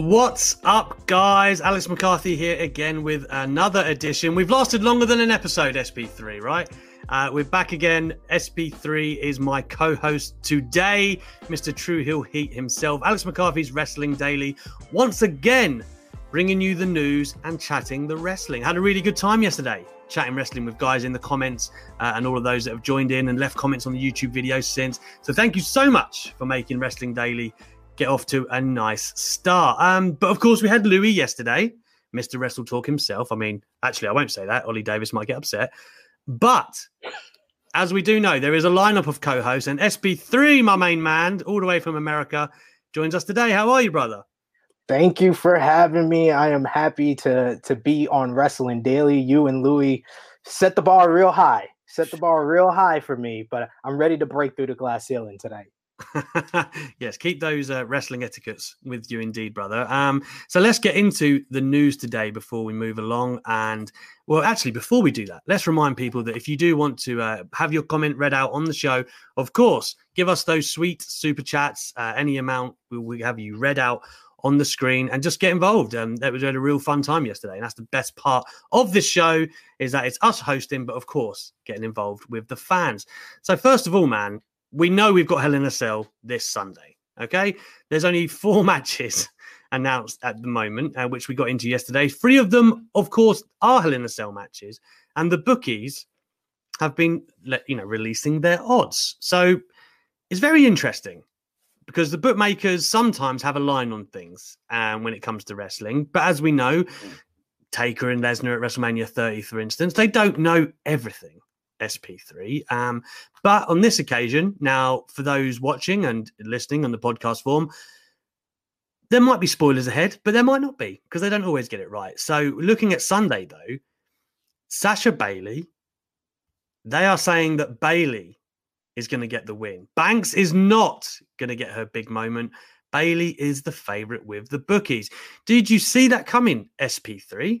What's up, guys? Alex McCarthy here again with another edition. We've lasted longer than an episode, SP3, right? Uh, we're back again. SP3 is my co host today, Mr. True Hill Heat himself. Alex McCarthy's Wrestling Daily, once again, bringing you the news and chatting the wrestling. Had a really good time yesterday chatting wrestling with guys in the comments uh, and all of those that have joined in and left comments on the YouTube videos since. So thank you so much for making Wrestling Daily get off to a nice start. Um, but of course, we had Louis yesterday, Mr. Wrestle Talk himself. I mean, actually, I won't say that. Ollie Davis might get upset. But as we do know, there is a lineup of co hosts, and SB3, my main man, all the way from America, joins us today. How are you, brother? Thank you for having me. I am happy to to be on Wrestling Daily. You and Louis set the bar real high. Set the bar real high for me, but I'm ready to break through the glass ceiling tonight. yes, keep those uh, wrestling etiquettes with you, indeed, brother. Um, so let's get into the news today before we move along. And well, actually, before we do that, let's remind people that if you do want to uh, have your comment read out on the show, of course, give us those sweet super chats. Uh, any amount, we will have you read out on the screen and just get involved. Um, that was had a real fun time yesterday, and that's the best part of this show is that it's us hosting, but of course, getting involved with the fans. So first of all, man, we know we've got Hell in a Cell this Sunday. Okay, there's only four matches announced at the moment, uh, which we got into yesterday. Three of them, of course, are Hell in a Cell matches, and the bookies have been, you know, releasing their odds. So it's very interesting because the bookmakers sometimes have a line on things um, when it comes to wrestling. But as we know, Taker and Lesnar at WrestleMania 30, for instance, they don't know everything. SP3. Um, but on this occasion, now for those watching and listening on the podcast form, there might be spoilers ahead, but there might not be because they don't always get it right. So looking at Sunday though, Sasha Bayley, they are saying that Bayley is going to get the win. Banks is not going to get her big moment. Bayley is the favorite with the bookies. Did you see that coming, SP3?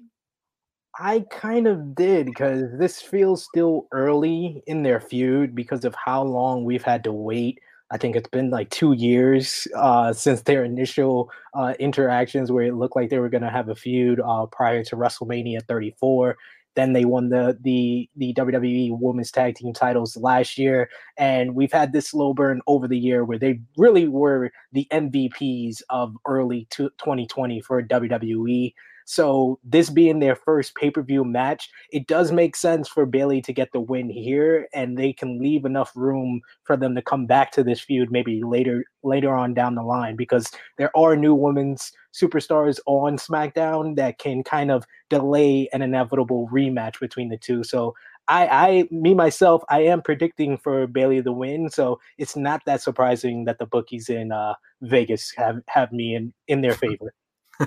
I kind of did because this feels still early in their feud because of how long we've had to wait. I think it's been like two years uh, since their initial uh, interactions, where it looked like they were going to have a feud uh, prior to WrestleMania 34. Then they won the the the WWE Women's Tag Team titles last year, and we've had this slow burn over the year where they really were the MVPs of early 2020 for WWE. So this being their first pay-per-view match, it does make sense for Bayley to get the win here, and they can leave enough room for them to come back to this feud maybe later later on down the line because there are new women's superstars on SmackDown that can kind of delay an inevitable rematch between the two. So I, I, me myself, I am predicting for Bayley the win. So it's not that surprising that the bookies in uh, Vegas have have me in in their favor.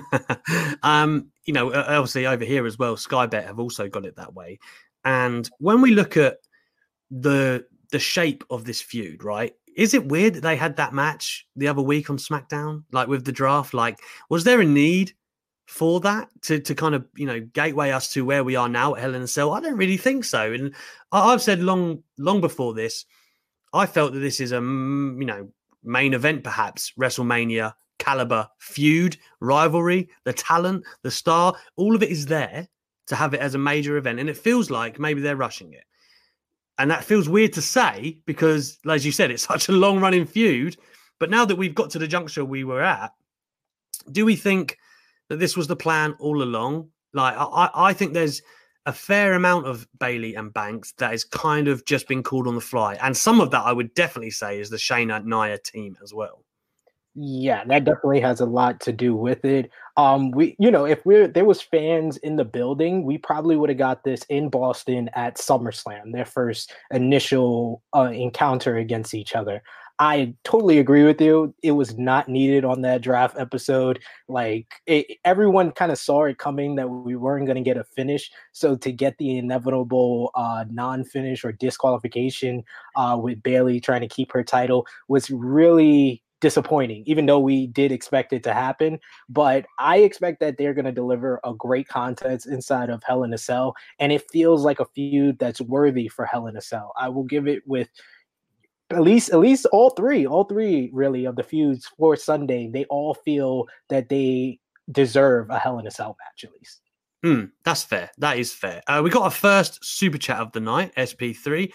um, you know, obviously over here as well, Sky Bet have also got it that way. And when we look at the the shape of this feud, right? Is it weird that they had that match the other week on SmackDown, like with the draft? Like, was there a need for that to to kind of you know gateway us to where we are now at Hell in a Cell? I don't really think so. And I've said long long before this, I felt that this is a you know main event, perhaps WrestleMania caliber feud, rivalry, the talent, the star, all of it is there. to have it as a major event, and it feels like maybe they're rushing it. And that feels weird to say because, as you said, it's such a long running feud. But now that we've got to the juncture we were at, do we think that this was the plan all along? Like, I, I think there's a fair amount of Bayley and Banks that has kind of just been called on the fly. And some of that I would definitely say is the Shayna Nia team as well. Yeah, that definitely has a lot to do with it. Um, we, you know, if we're there was fans in the building, we probably would have got this in Boston at SummerSlam, their first initial uh, encounter against each other. I totally agree with you. It was not needed on that draft episode. Like it, everyone kind of saw it coming that we weren't going to get a finish. So to get the inevitable uh, non-finish or disqualification uh, with Bayley trying to keep her title was really disappointing, even though we did expect it to happen. But I expect that they're going to deliver a great contest inside of Hell in a Cell, and it feels like a feud that's worthy for Hell in a Cell. I will give it with at least at least all three, all three really of the feuds for Sunday. They all feel that they deserve a Hell in a Cell match at least. Hmm, that's fair. That is fair. Uh, we got our first super chat of the night, SP3.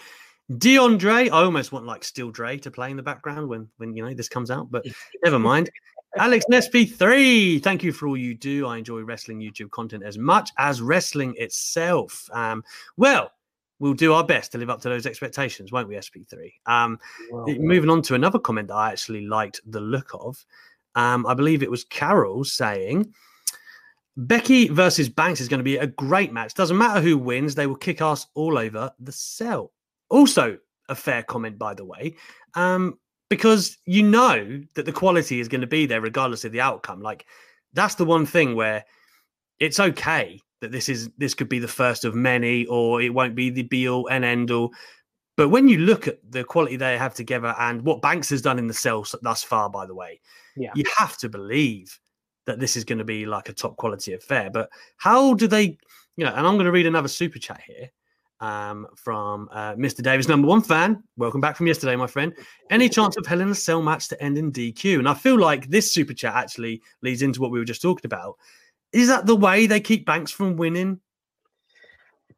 DeAndre, I almost want like Still Dre to play in the background when when you know this comes out, but never mind. Alex SP3, thank you for all you do. I enjoy wrestling YouTube content as much as wrestling itself. Um, well, we'll do our best to live up to those expectations, won't we, SP3? Um, well, moving on to another comment that I actually liked the look of. Um, I believe it was Carol saying, Becky versus Banks is going to be a great match. Doesn't matter who wins, they will kick ass all over the cell. Also, a fair comment, by the way, um, because you know that the quality is going to be there regardless of the outcome. Like, that's the one thing where it's okay that this is this could be the first of many, or it won't be the be all and end all. But when you look at the quality they have together and what Banks has done in the cell thus far, by the way, yeah. you have to believe that this is going to be like a top quality affair. But how do they, you know, and I'm going to read another super chat here um, from uh, Mr. Davis, number one fan. Welcome back from yesterday, my friend. Any chance of a Cell match to end in DQ? And I feel like this super chat actually leads into what we were just talking about. Is that the way they keep Banks from winning?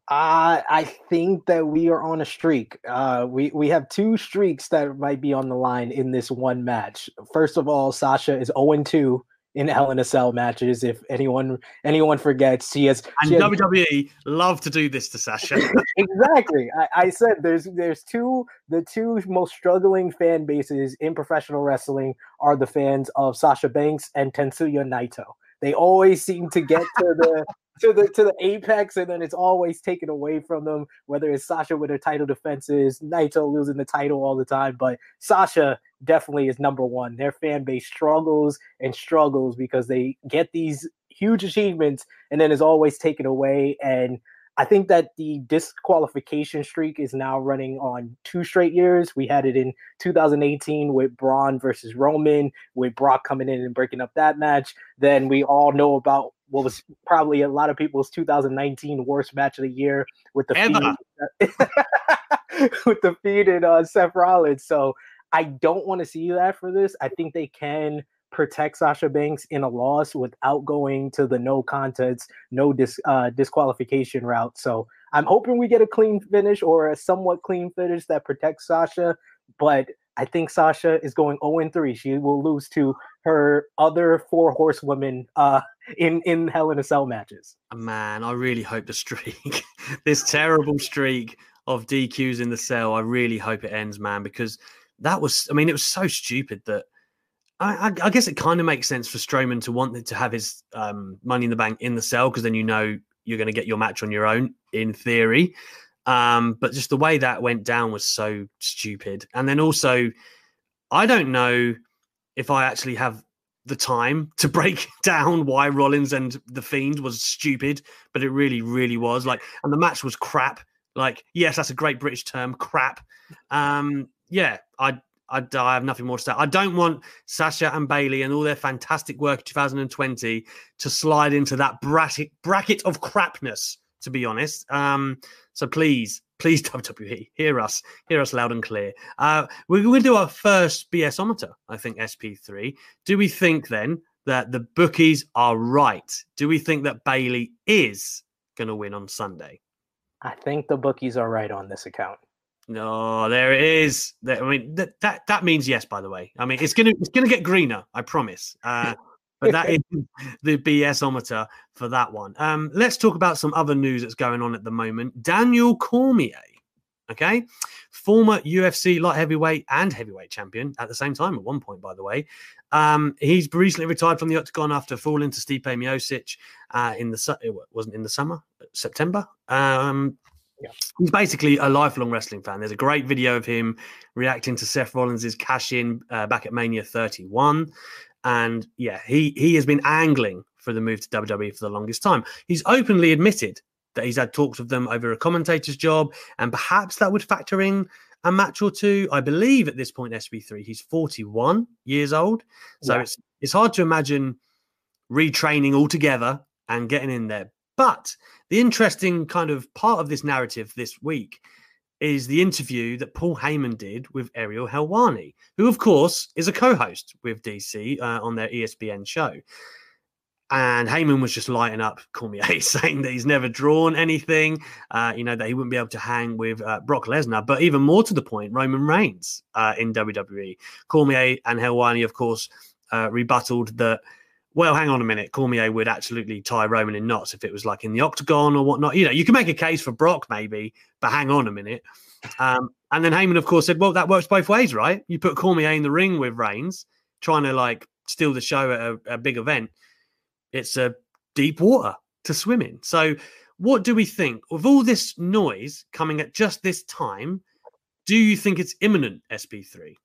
Uh, I think that we are on a streak. Uh, we we have two streaks that might be on the line in this one match. First of all, Sasha is 0 2 in Hell in a Cell matches. If anyone anyone forgets, she has and she has, WWE love to do this to Sasha. exactly. I, I, said there's there's two the two most struggling fan bases in professional wrestling are the fans of Sasha Banks and Tetsuya Naito. They always seem to get to the to the to the apex, and then it's always taken away from them. Whether it's Sasha with her title defenses, Naito losing the title all the time, but Sasha definitely is number one. Their fan base struggles and struggles because they get these huge achievements, and then is always taken away. And I think that the disqualification streak is now running on two straight years. We had it in 2018 with Braun versus Roman, with Brock coming in and breaking up that match. Then we all know about what was probably a lot of people's 2019 worst match of the year with the Fiend, with the Fiend and uh, Seth Rollins. So I don't want to see that for this. I think they can protect Sasha Banks in a loss without going to the no contest, no dis, uh, disqualification route. So I'm hoping we get a clean finish or a somewhat clean finish that protects Sasha. But I think Sasha is going 0 3. She will lose to her other four horsewomen uh, in in Hell in a Cell matches. Man, I really hope the streak, this terrible streak of DQs in the cell, I really hope it ends, man, because that was, I mean, it was so stupid that I, I, I guess it kind of makes sense for Strowman to want to have his um, Money in the Bank in the cell because then you know you're going to get your match on your own in theory. Um, but just the way that went down was so stupid. And then also, I don't know if I actually have the time to break down why Rollins and the Fiend was stupid, but it really, really was. Like, and the match was crap. Like, yes, that's a great British term, crap. Um, yeah, I, I, I have nothing more to say. I don't want Sasha and Bayley and all their fantastic work in 2020 to slide into that bracket bracket of crapness. To be honest, um, so please, please WWE, hear us, hear us loud and clear. Uh, we're going do our first BSometer, I think, SP3. Do we think then that the bookies are right? Do we think that Bayley is going to win on Sunday? I think the bookies are right on this account. No, there it is. I mean, that, that that means yes. By the way, I mean it's gonna it's gonna get greener. I promise. Uh, but that is the BSometer for that one. Um, let's talk about some other news that's going on at the moment. Daniel Cormier, okay, former UFC light heavyweight and heavyweight champion at the same time at one point, by the way. Um, he's recently retired from the octagon after falling to Stipe Miocic uh, in the su- it wasn't in the summer, September. Um, Yeah. He's basically a lifelong wrestling fan. There's a great video of him reacting to Seth Rollins' cash in uh, back at Mania 31. And yeah, he he has been angling for the move to WWE for the longest time. He's openly admitted that he's had talks with them over a commentator's job, and perhaps that would factor in a match or two. I believe at this point, SB3, he's 41 years old. So Yeah. it's it's hard to imagine retraining altogether and getting in there. But the interesting kind of part of this narrative this week is the interview that Paul Heyman did with Ariel Helwani, who, of course, is a co host with DC uh, on their ESPN show. And Heyman was just lighting up Cormier, saying that he's never drawn anything, uh, you know, that he wouldn't be able to hang with uh, Brock Lesnar. But even more to the point, Roman Reigns uh, in WWE. Cormier and Helwani, of course, uh, rebutted that well, hang on a minute. Cormier would absolutely tie Roman in knots if it was like in the octagon or whatnot. You know, you can make a case for Brock maybe, but hang on a minute. Um, and then Heyman, of course, said, well, that works both ways, right? You put Cormier in the ring with Reigns, trying to like steal the show at a, a big event. It's a deep water to swim in. So, what do we think? With all this noise coming at just this time, do you think it's imminent, SP3?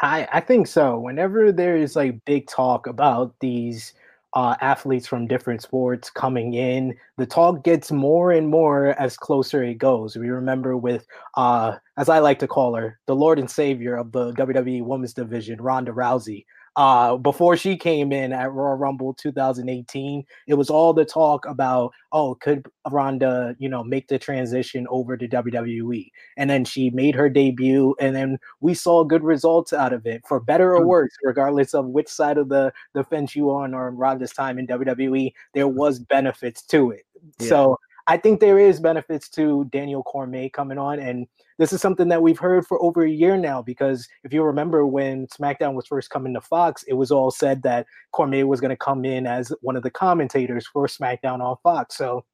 I, I think so. Whenever there's like big talk about these uh, athletes from different sports coming in, the talk gets more and more as closer it goes. We remember with, uh, as I like to call her, the Lord and Savior of the WWE Women's Division, Ronda Rousey. Uh, before she came in at Royal Rumble 2018, it was all the talk about, oh, could Ronda, you know, make the transition over to WWE? And then she made her debut, and then we saw good results out of it, for better or Mm. worse, regardless of which side of the the fence you on or Ronda's time in WWE. There was benefits to it. Yeah. So I think there is benefits to Daniel Cormier coming on, and this is something that we've heard for over a year now. Because if you remember when SmackDown was first coming to Fox, it was all said that Cormier was going to come in as one of the commentators for SmackDown on Fox. So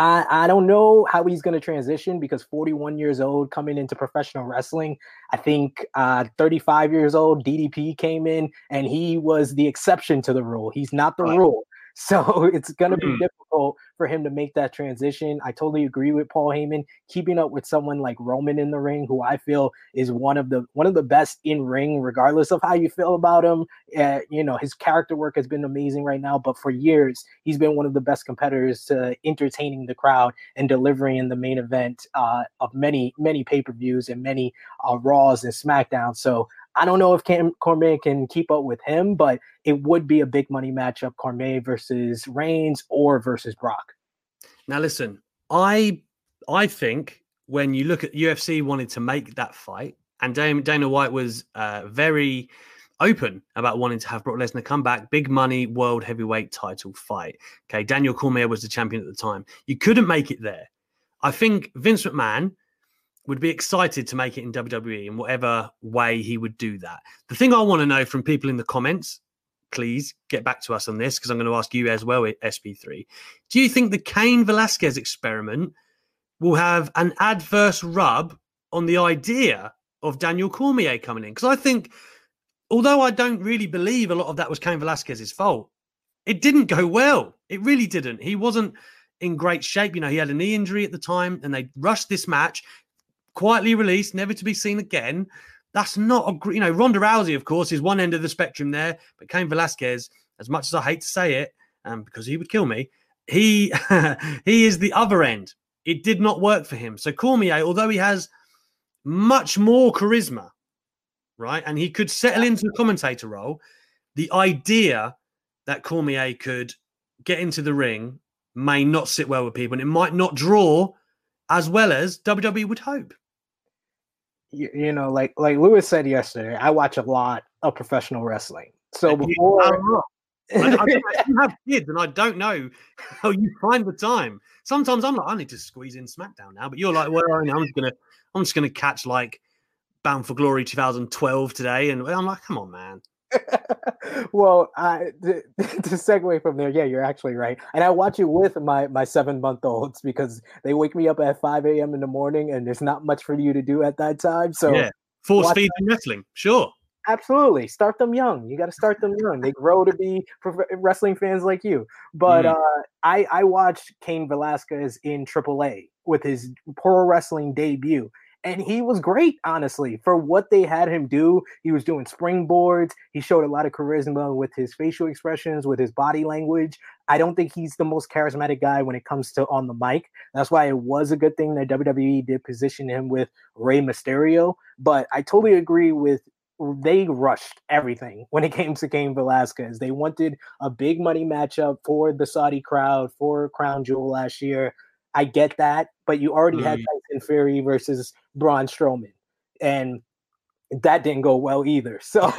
I, I don't know how he's going to transition because 41 years old coming into professional wrestling. I think uh, 35 years old, DDP came in and he was the exception to the rule. He's not the rule. So it's going to be Mm. difficult for him to make that transition. I totally agree with Paul Heyman. Keeping up with someone like Roman in the ring, who I feel is one of the one of the best in ring, regardless of how you feel about him. Uh, you know, his character work has been amazing right now, but for years he's been one of the best competitors to entertaining the crowd and delivering in the main event uh, of many many pay per views and many uh, Raws and SmackDowns. So I don't know if Cam Cormier can keep up with him, but it would be a big money matchup: Cormier versus Reigns or versus Brock. Now, listen, I I think when you look at UFC wanted to make that fight, and Dana, White was uh, very open about wanting to have Brock Lesnar come back, big money world heavyweight title fight. Okay, Daniel Cormier was the champion at the time. You couldn't make it there. I think Vince McMahon would be excited to make it in WWE in whatever way he would do that. The thing I want to know from people in the comments, please get back to us on this because I'm going to ask you as well, SP3. Do you think the Cain Velasquez experiment will have an adverse rub on the idea of Daniel Cormier coming in? Because I think, although I don't really believe a lot of that was Cain Velasquez's fault, it didn't go well. It really didn't. He wasn't in great shape. You know, he had a knee injury at the time and they rushed this match, quietly released, never to be seen again. That's not a you know Ronda Rousey, of course, is one end of the spectrum there, but Cain Velasquez, as much as I hate to say it, um, because he would kill me, he he is the other end. It did not work for him. So Cormier, although he has much more charisma, right, and he could settle into a commentator role, the idea that Cormier could get into the ring may not sit well with people, and it might not draw as well as WWE would hope. You, you know, like like Louis said yesterday, I watch a lot of professional wrestling. So You before I, I, I have kids, and I don't know how you find the time. Sometimes I'm like, I need to squeeze in SmackDown now, but you're like, well, I'm just gonna, I'm just gonna catch like Bound for Glory 2012 today, and I'm like, come on, man. well, I, to, to segue from there, yeah, you're actually right. And I watch it with my my seven month olds because they wake me up at 5 a.m. in the morning, and there's not much for you to do at that time. So, yeah, force feed wrestling, sure. Absolutely, start them young. You got to start them young. They grow to be wrestling fans like you. But mm. uh, I I watched Cain Velasquez in AAA with his pro wrestling debut, and he was great, honestly, for what they had him do. He was doing springboards. He showed a lot of charisma with his facial expressions, with his body language. I don't think he's the most charismatic guy when it comes to on the mic. That's why it was a good thing that WWE did position him with Rey Mysterio. But I totally agree with they rushed everything when it came to Cain Velasquez. They wanted a big money matchup for the Saudi crowd for Crown Jewel last year. I get that, but you already mm. had Tyson Fury versus Braun Strowman, and that didn't go well either. So,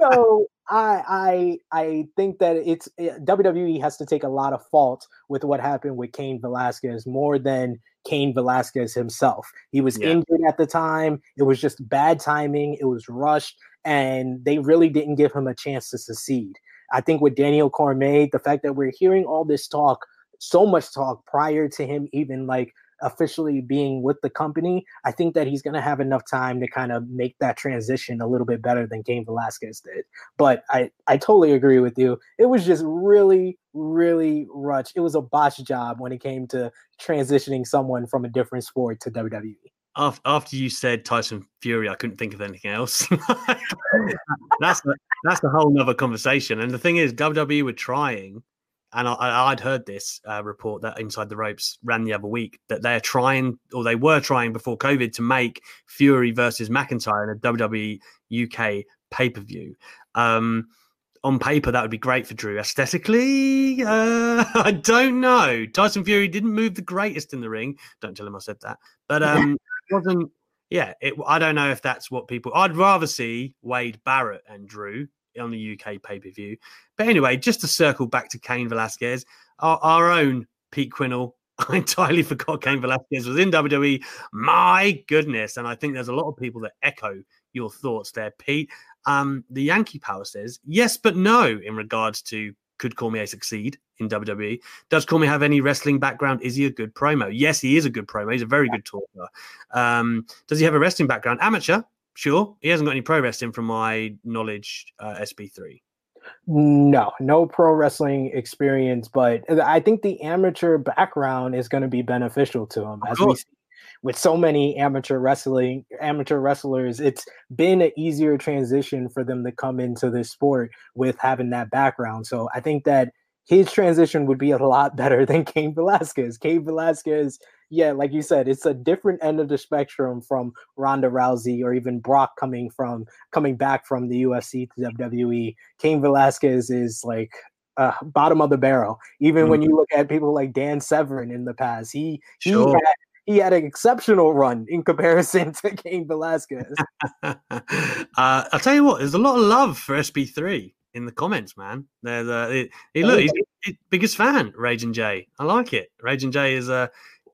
so I I I think that it's it, eh, WWE has to take a lot of fault with what happened with Cain Velasquez more than Cain Velasquez himself. He was yeah. injured at the time. It was just bad timing. It was rushed, and they really didn't give him a chance to succeed. I think with Daniel Cormier, the fact that we're hearing all this talk so much talk prior to him even like officially being with the company, I think that he's going to have enough time to kind of make that transition a little bit better than Cain Velasquez did. But I, I totally agree with you. It was just really, really rushed. It was a botch job when it came to transitioning someone from a different sport to WWE. After you said Tyson Fury, I couldn't think of anything else. that's a, that's a whole nother conversation. And the thing is, WWE were trying and I, would heard this uh, report that Inside the Ropes ran the other week that they're trying, or they were trying before COVID, to make Fury versus McIntyre in a WWE UK pay per view. Um, on paper, that would be great for Drew. Aesthetically, uh, I don't know. Tyson Fury didn't move the greatest in the ring. Don't tell him I said that, but um, wasn't. Yeah, it, I don't know if that's what people. I'd rather see Wade Barrett and Drew on the UK pay per view. But anyway, just to circle back to Cain Velasquez, our, our own Pete Quinnell. I entirely forgot Cain Velasquez was in WWE. My goodness. And I think there's a lot of people that echo your thoughts there, Pete. Um, the Yankee Power says yes, but no in regards to could Cormier succeed in WWE? Does Cormier have any wrestling background? Is he a good promo? Yes, he is a good promo. He's a very good talker. Um, does he have a wrestling background? Amateur, Sure, he hasn't got any pro wrestling, from my knowledge. Uh, SB3. No, no pro wrestling experience, but I think the amateur background is going to be beneficial to him. As we see with so many amateur wrestling amateur wrestlers, it's been an easier transition for them to come into this sport with having that background. So I think that his transition would be a lot better than Cain Velasquez. Cain Velasquez yeah, like you said, it's a different end of the spectrum from Ronda Rousey or even Brock coming from coming back from the UFC to WWE. Cain Velasquez is like uh, bottom of the barrel. Even mm-hmm. when you look at people like Dan Severn in the past, he he sure. had he had an exceptional run in comparison to Cain Velasquez. uh, I'll tell you what, there's a lot of love for SB3 in the comments, man. There's uh, he, look, he's, he's biggest fan, Raging J. I like it. Raging J is a uh,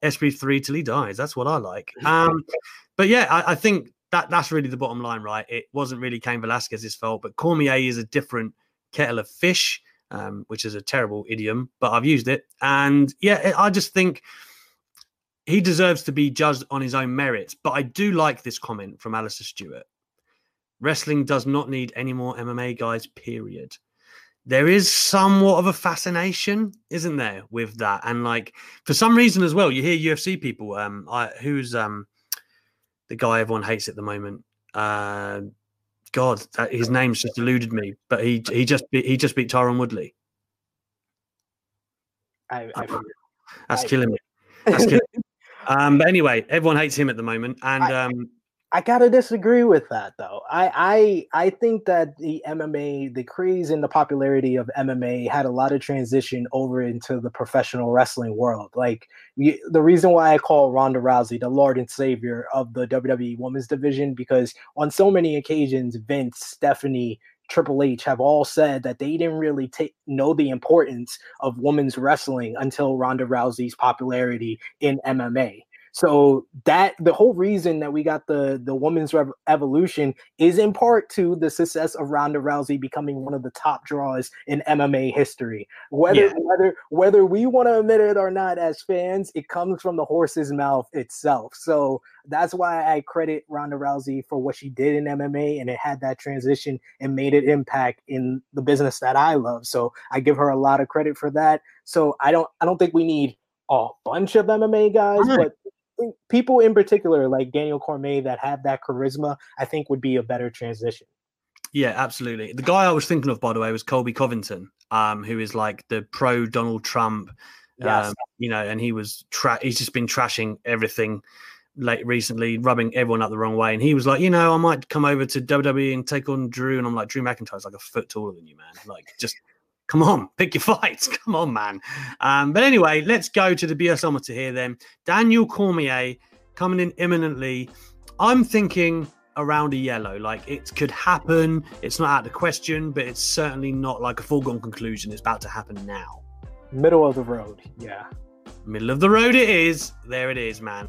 SB3 till he dies. That's what I like. Um, but yeah, I, I, think that that's really the bottom line, right? It wasn't really Cain Velasquez's fault, but Cormier is a different kettle of fish, um, which is a terrible idiom, but I've used it. And yeah, I just think he deserves to be judged on his own merits. But I do like this comment from Alistair Stewart. Wrestling does not need any more MMA guys, period there is somewhat of a fascination, isn't there, with that? And like for some reason as well, you hear UFC people. Um, I, who's um the guy everyone hates at the moment? Uh, God, that, his name's just eluded me. But he he just he just beat Tyron Woodley. I, I that's I, killing me. That's killing me. Um, but anyway, everyone hates him at the moment, and um, I gotta disagree with that though. I I I think that the MMA, the craze and the popularity of MMA had a lot of transition over into the professional wrestling world. Like the reason why I call Ronda Rousey the Lord and Savior of the WWE Women's Division because on so many occasions Vince, Stephanie, Triple H have all said that they didn't really take know the importance of women's wrestling until Ronda Rousey's popularity in MMA. So that the whole reason that we got the the women's rev- evolution is in part to the success of Ronda Rousey becoming one of the top draws in MMA history. Whether Yeah. whether whether we want to admit it or not as fans, it comes from the horse's mouth itself. So that's why I credit Ronda Rousey for what she did in MMA and it had that transition and made it impact in the business that I love. So I give her a lot of credit for that. So I don't I don't think we need a bunch of MMA guys, but people in particular like Daniel Cormier that have that charisma, I think would be a better transition. Yeah, absolutely. The guy I was thinking of, by the way, was Colby Covington, um, who is like the pro Donald Trump, Yes. um, you know, and he was tra- he's just been trashing everything late recently, rubbing everyone up the wrong way. And he was like, you know, I might come over to WWE and take on Drew. And I'm like, Drew McIntyre's like a foot taller than you, man. Like, just come on, pick your fights. Come on, man. Um, but anyway, let's go to the BSometer here then. Daniel Cormier coming in imminently. I'm thinking around a yellow. Like it could happen. It's not out of the question, but it's certainly not like a foregone conclusion. It's about to happen now. Middle of the road. Yeah. Middle of the road it is. There it is, man.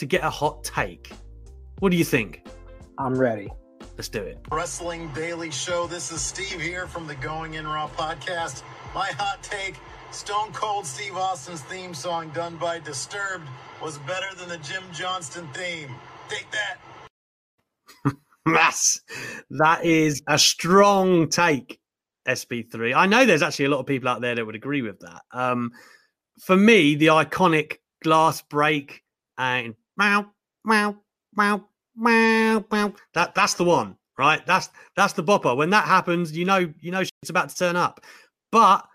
to get a hot take. What do you think? I'm ready. Let's do it. Wrestling Daily Show. This is Steve here from the Going In Raw podcast. My hot take Stone Cold Steve Austin's theme song done by Disturbed was better than the Jim Johnston theme. Take that. That's that is a strong take, SB3. I know there's actually a lot of people out there that would agree with that. Um, for me, the iconic glass break and meow, meow, meow, meow, meow. That that's the one, right? That's that's the bopper. When that happens, you know you know it's about to turn up. But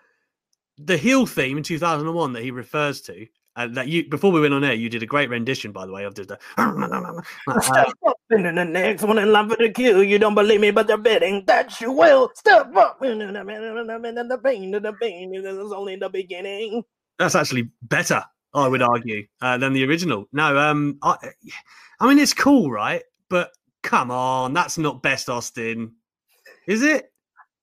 the heel theme in 2001 that he refers to, uh, that you before we went on air, you did a great rendition, by the way, of the. Uh, Step up into the next one in line for the kill. You don't believe me, but they're betting that you will. Step up into the the pain, the pain. This is only the beginning. that's actually better, I would argue, uh, than the original. No, um, I, I mean it's cool, right? But come on, that's not best Austin, is it?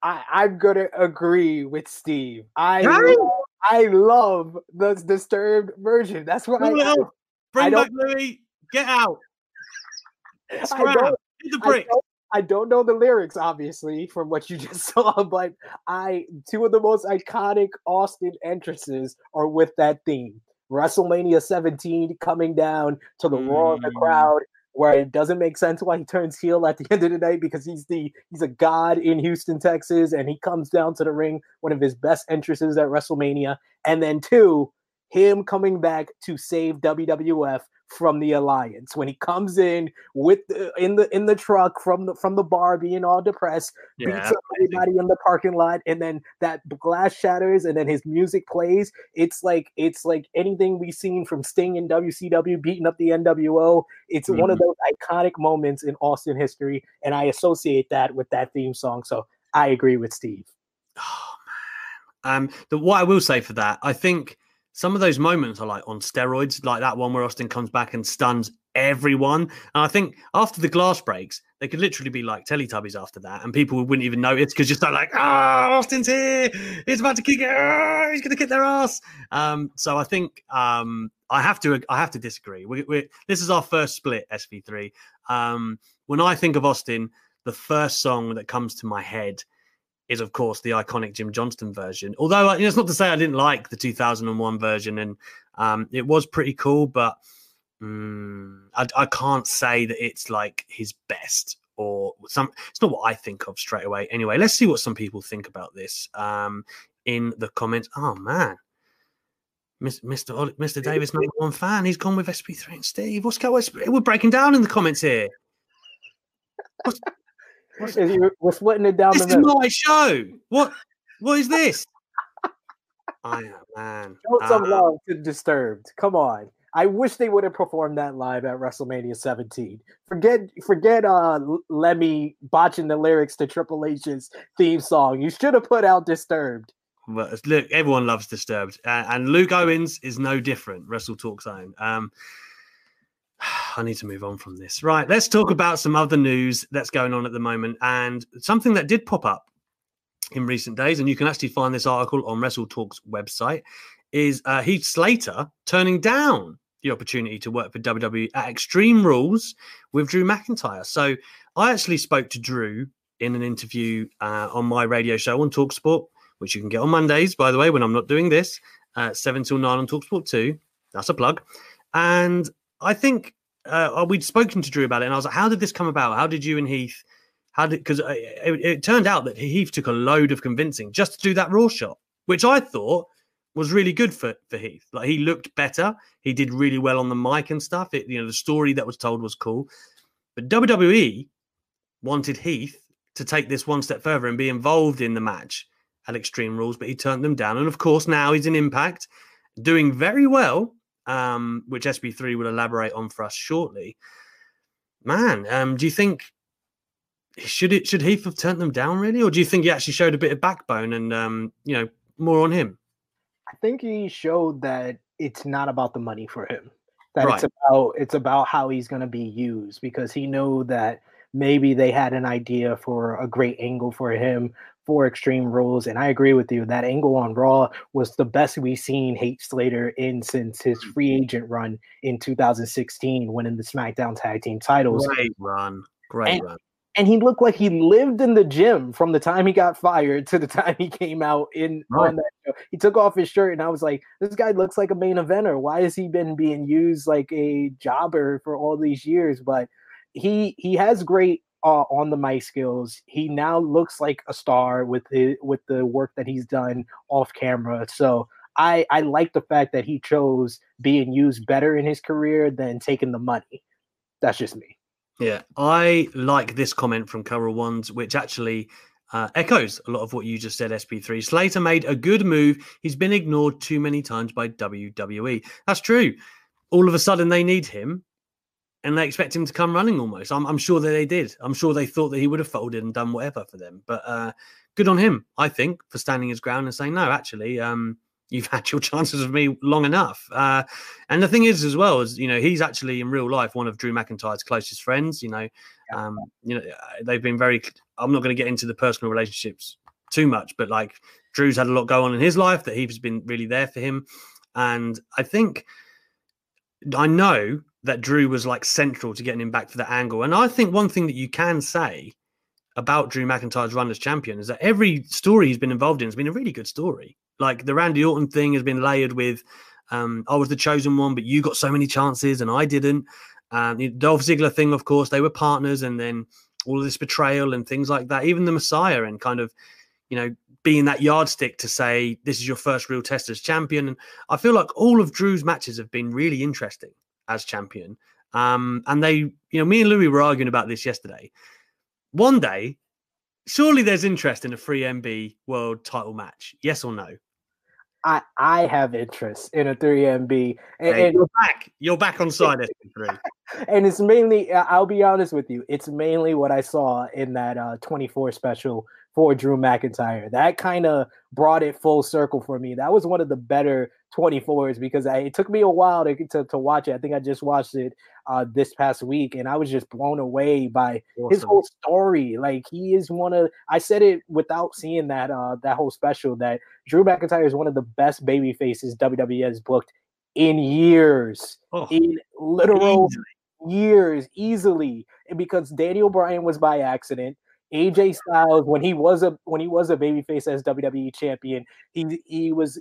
I, I'm gonna agree with Steve. I Right? love, I love the disturbed version. That's what Pull I. Bring back Louis. Get out. I don't- Hit the I brick. don't, I don't know the lyrics, obviously, from what you just saw, but I two of the most iconic Austin entrances are with that theme. WrestleMania 17 coming down to the roar of the Mm. crowd. where it doesn't make sense why he turns heel at the end of the night because he's the he's a god in Houston, Texas, and he comes down to the ring, one of his best entrances at WrestleMania. And then two, him coming back to save WWF from the alliance when he comes in with the, in the in the truck from the from the bar being all depressed Yeah, beats up everybody in the parking lot and then that glass shatters and then his music plays it's like it's like anything we've seen from Sting in WCW beating up the NWO it's one of Mhm. those iconic moments in Austin history and I associate that with that theme song so I agree with Steve Oh man. Um, the what I will say for that, I think some of those moments are like on steroids, like that one where Austin comes back and stuns everyone. And I think after the glass breaks, they could literally be like Teletubbies after that, and people wouldn't even notice because you're like, ah, Austin's here, he's about to kick it, ah, he's going to kick their ass. Um, so I think um, I have to, I have to disagree. We, we, this is our first split, SV3. Um, when I think of Austin, the first song that comes to my head is of course the iconic Jim Johnston version. Although you know, it's not to say I didn't like the 2001 version, and um, it was pretty cool, but mm, I, I can't say that it's like his best or some. It's not what I think of straight away. Anyway, let's see what some people think about this um, in the comments. Oh man. Mr. Oli- Mr. Davis, number one fan. He's gone with SP3 and Steve. What's going? We're breaking down in the comments here. What's, we're splitting it down this the is middle my show. What? What is this? I am man. Show some Uh, love to Disturbed. Come on. I wish they would have performed that live at WrestleMania 17. Forget forget uh Lemmy botching the lyrics to Triple H's theme song. You should have put out Disturbed. It's- look, everyone loves Disturbed, uh, and Luke Owens is no different. Wrestle Talk Zone. Um, I need to move on from this. Right, let's talk about some other news that's going on at the moment, and something that did pop up in recent days, and you can actually find this article on Wrestle Talk's website. Is uh, Heath Slater turning down the opportunity to work for WWE at Extreme Rules with Drew McIntyre? So I actually spoke to Drew in an interview uh, on my radio show on Talksport, which you can get on Mondays, by the way, when I'm not doing this, uh, 7 till 9 on Talksport 2. That's a plug. And I think uh, we'd spoken to Drew about it, and I was like, how did this come about? How did you and Heath, how did, because it, it turned out that Heath took a load of convincing just to do that Raw shot, which I thought was really good for, for Heath. Like he looked better. He did really well on the mic and stuff. It, you know, the story that was told was cool. But WWE wanted Heath to take this one step further and be involved in the match at Extreme Rules, but he turned them down. And of course, now he's in Impact, doing very well, um, which SB3 will elaborate on for us shortly. Man, um, do you think should it should Heath have turned them down really, or do you think he actually showed a bit of backbone and um, you know more on him? I think he showed that it's not about the money for him. That Right. it's about it's about how he's going to be used because he knew that maybe they had an idea for a great angle for him for Extreme Rules, and I agree with you. That angle on Raw was the best we've seen Heath Slater in since his mm. free agent run in 2016, winning the SmackDown Tag Team titles. Great run, great And- run. and he looked like he lived in the gym from the time he got fired to the time he came out in Right. on that show. He took off his shirt, and I was like, "This guy looks like a main eventer. Why has he been being used like a jobber for all these years?" But he he has great uh, on the mic skills. He now looks like a star with the with the work that he's done off camera. So. I, I like the fact that he chose being used better in his career than taking the money. That's just me. Yeah, I like this comment from Carol Ones, which actually uh, echoes a lot of what you just said, SP3. Slater made a good move. He's been ignored too many times by WWE. That's true. All of a sudden, they need him and they expect him to come running almost. I'm, I'm sure that they did. I'm sure they thought that he would have folded and done whatever for them. But uh, good on him, I think, for standing his ground and saying, no, actually, um, you've had your chances of me long enough. Uh, and the thing is, as well, is you know he's actually in real life one of Drew McIntyre's closest friends. You know, um, you know uh, they've been very. I'm not going to get into the personal relationships too much, but like Drew's had a lot go on in his life that he's been really there for him, and I think I know that Drew was like central to getting him back for that angle. And I think one thing that you can say about Drew McIntyre's run as champion is that every story he's been involved in has been a really good story. Like the Randy Orton thing has been layered with, um, I was the chosen one, but you got so many chances and I didn't. Um, the Dolph Ziggler thing, of course, they were partners, and then all of this betrayal and things like that. Even the Messiah and kind of, you know, being that yardstick to say this is your first real test as champion. And I feel like all of Drew's matches have been really interesting as champion. Um, and they, you know, me and Louis were arguing about this yesterday. One day, surely there's interest in a 3MB world title match. Yes or no? I I have interest in a 3MB. And, Hey, and- you're back. You're back on side SP3. and it's mainly I'll be honest with you, it's mainly what I saw in that uh 24 special for Drew McIntyre. That kind of brought it full circle for me. That was one of the better 24s because I, it took me a while to, to to watch it. I think I just watched it uh this past week and I was just blown away by his whole story. Like he is one of I said it without seeing that uh that whole special that Drew McIntyre is one of the best baby faces WWE has booked in years. Oh, In literal years easily and because Daniel Bryan was by accident. AJ Styles, when he was a when he was a babyface as WWE champion, he he was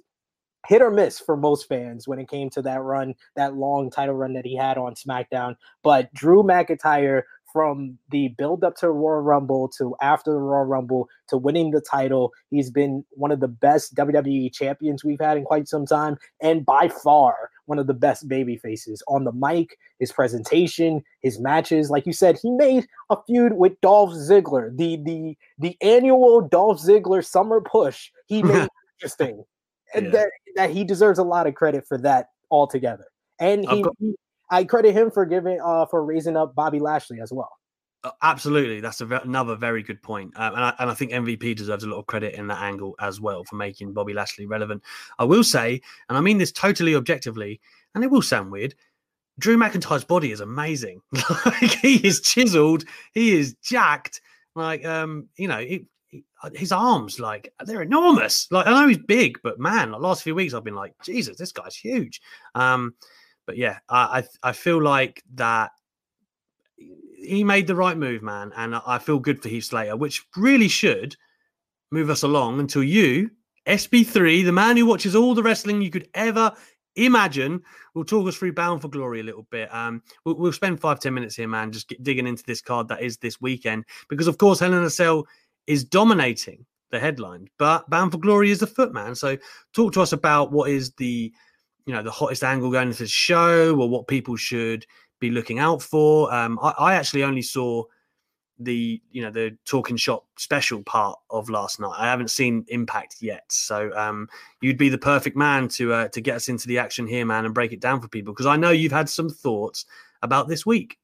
hit or miss for most fans when it came to that run, that long title run that he had on SmackDown. But Drew McIntyre, from the build up to Royal Rumble to after the Royal Rumble to winning the title, he's been one of the best WWE champions we've had in quite some time, and by far one of the best baby faces on the mic, his presentation, his matches. Like you said, he made a feud with Dolph Ziggler, the the the annual Dolph Ziggler summer push. He made interesting and Yeah. that that he deserves a lot of credit for that altogether. And he, he- I credit him for giving uh for raising up Bobby Lashley as well. Uh, Absolutely, that's ve- another very good point, um, and, I, and I think MVP deserves a lot of credit in that angle as well for making Bobby Lashley relevant. I will say, and I mean this totally objectively, and it will sound weird. Drew McIntyre's body is amazing. like he is chiseled, he is jacked. Like um, you know, uh, his arms like they're enormous. Like I know he's big, but man, the last few weeks I've been like, Jesus, this guy's huge. Um, but yeah, I I, I feel like that he made the right move, man, and I- feel good for Heath Slater, which really should move us along until you, SB3, the man who watches all the wrestling you could ever imagine, will talk us through Bound for Glory a little bit. Um, we'll, we'll spend five ten minutes here, man, just get, digging into this card that is this weekend, because of course Hell in a Cell is dominating the headline, but Bound for Glory is the foot, man. So talk to us about what is the you know the hottest angle going into the show or what people should be looking out for. Um I, I actually only saw the you know the talking shop special part of last night. I haven't seen impact yet. So um you'd be the perfect man to uh, to get us into the action here man and break it down for people because i know you've had some thoughts about this week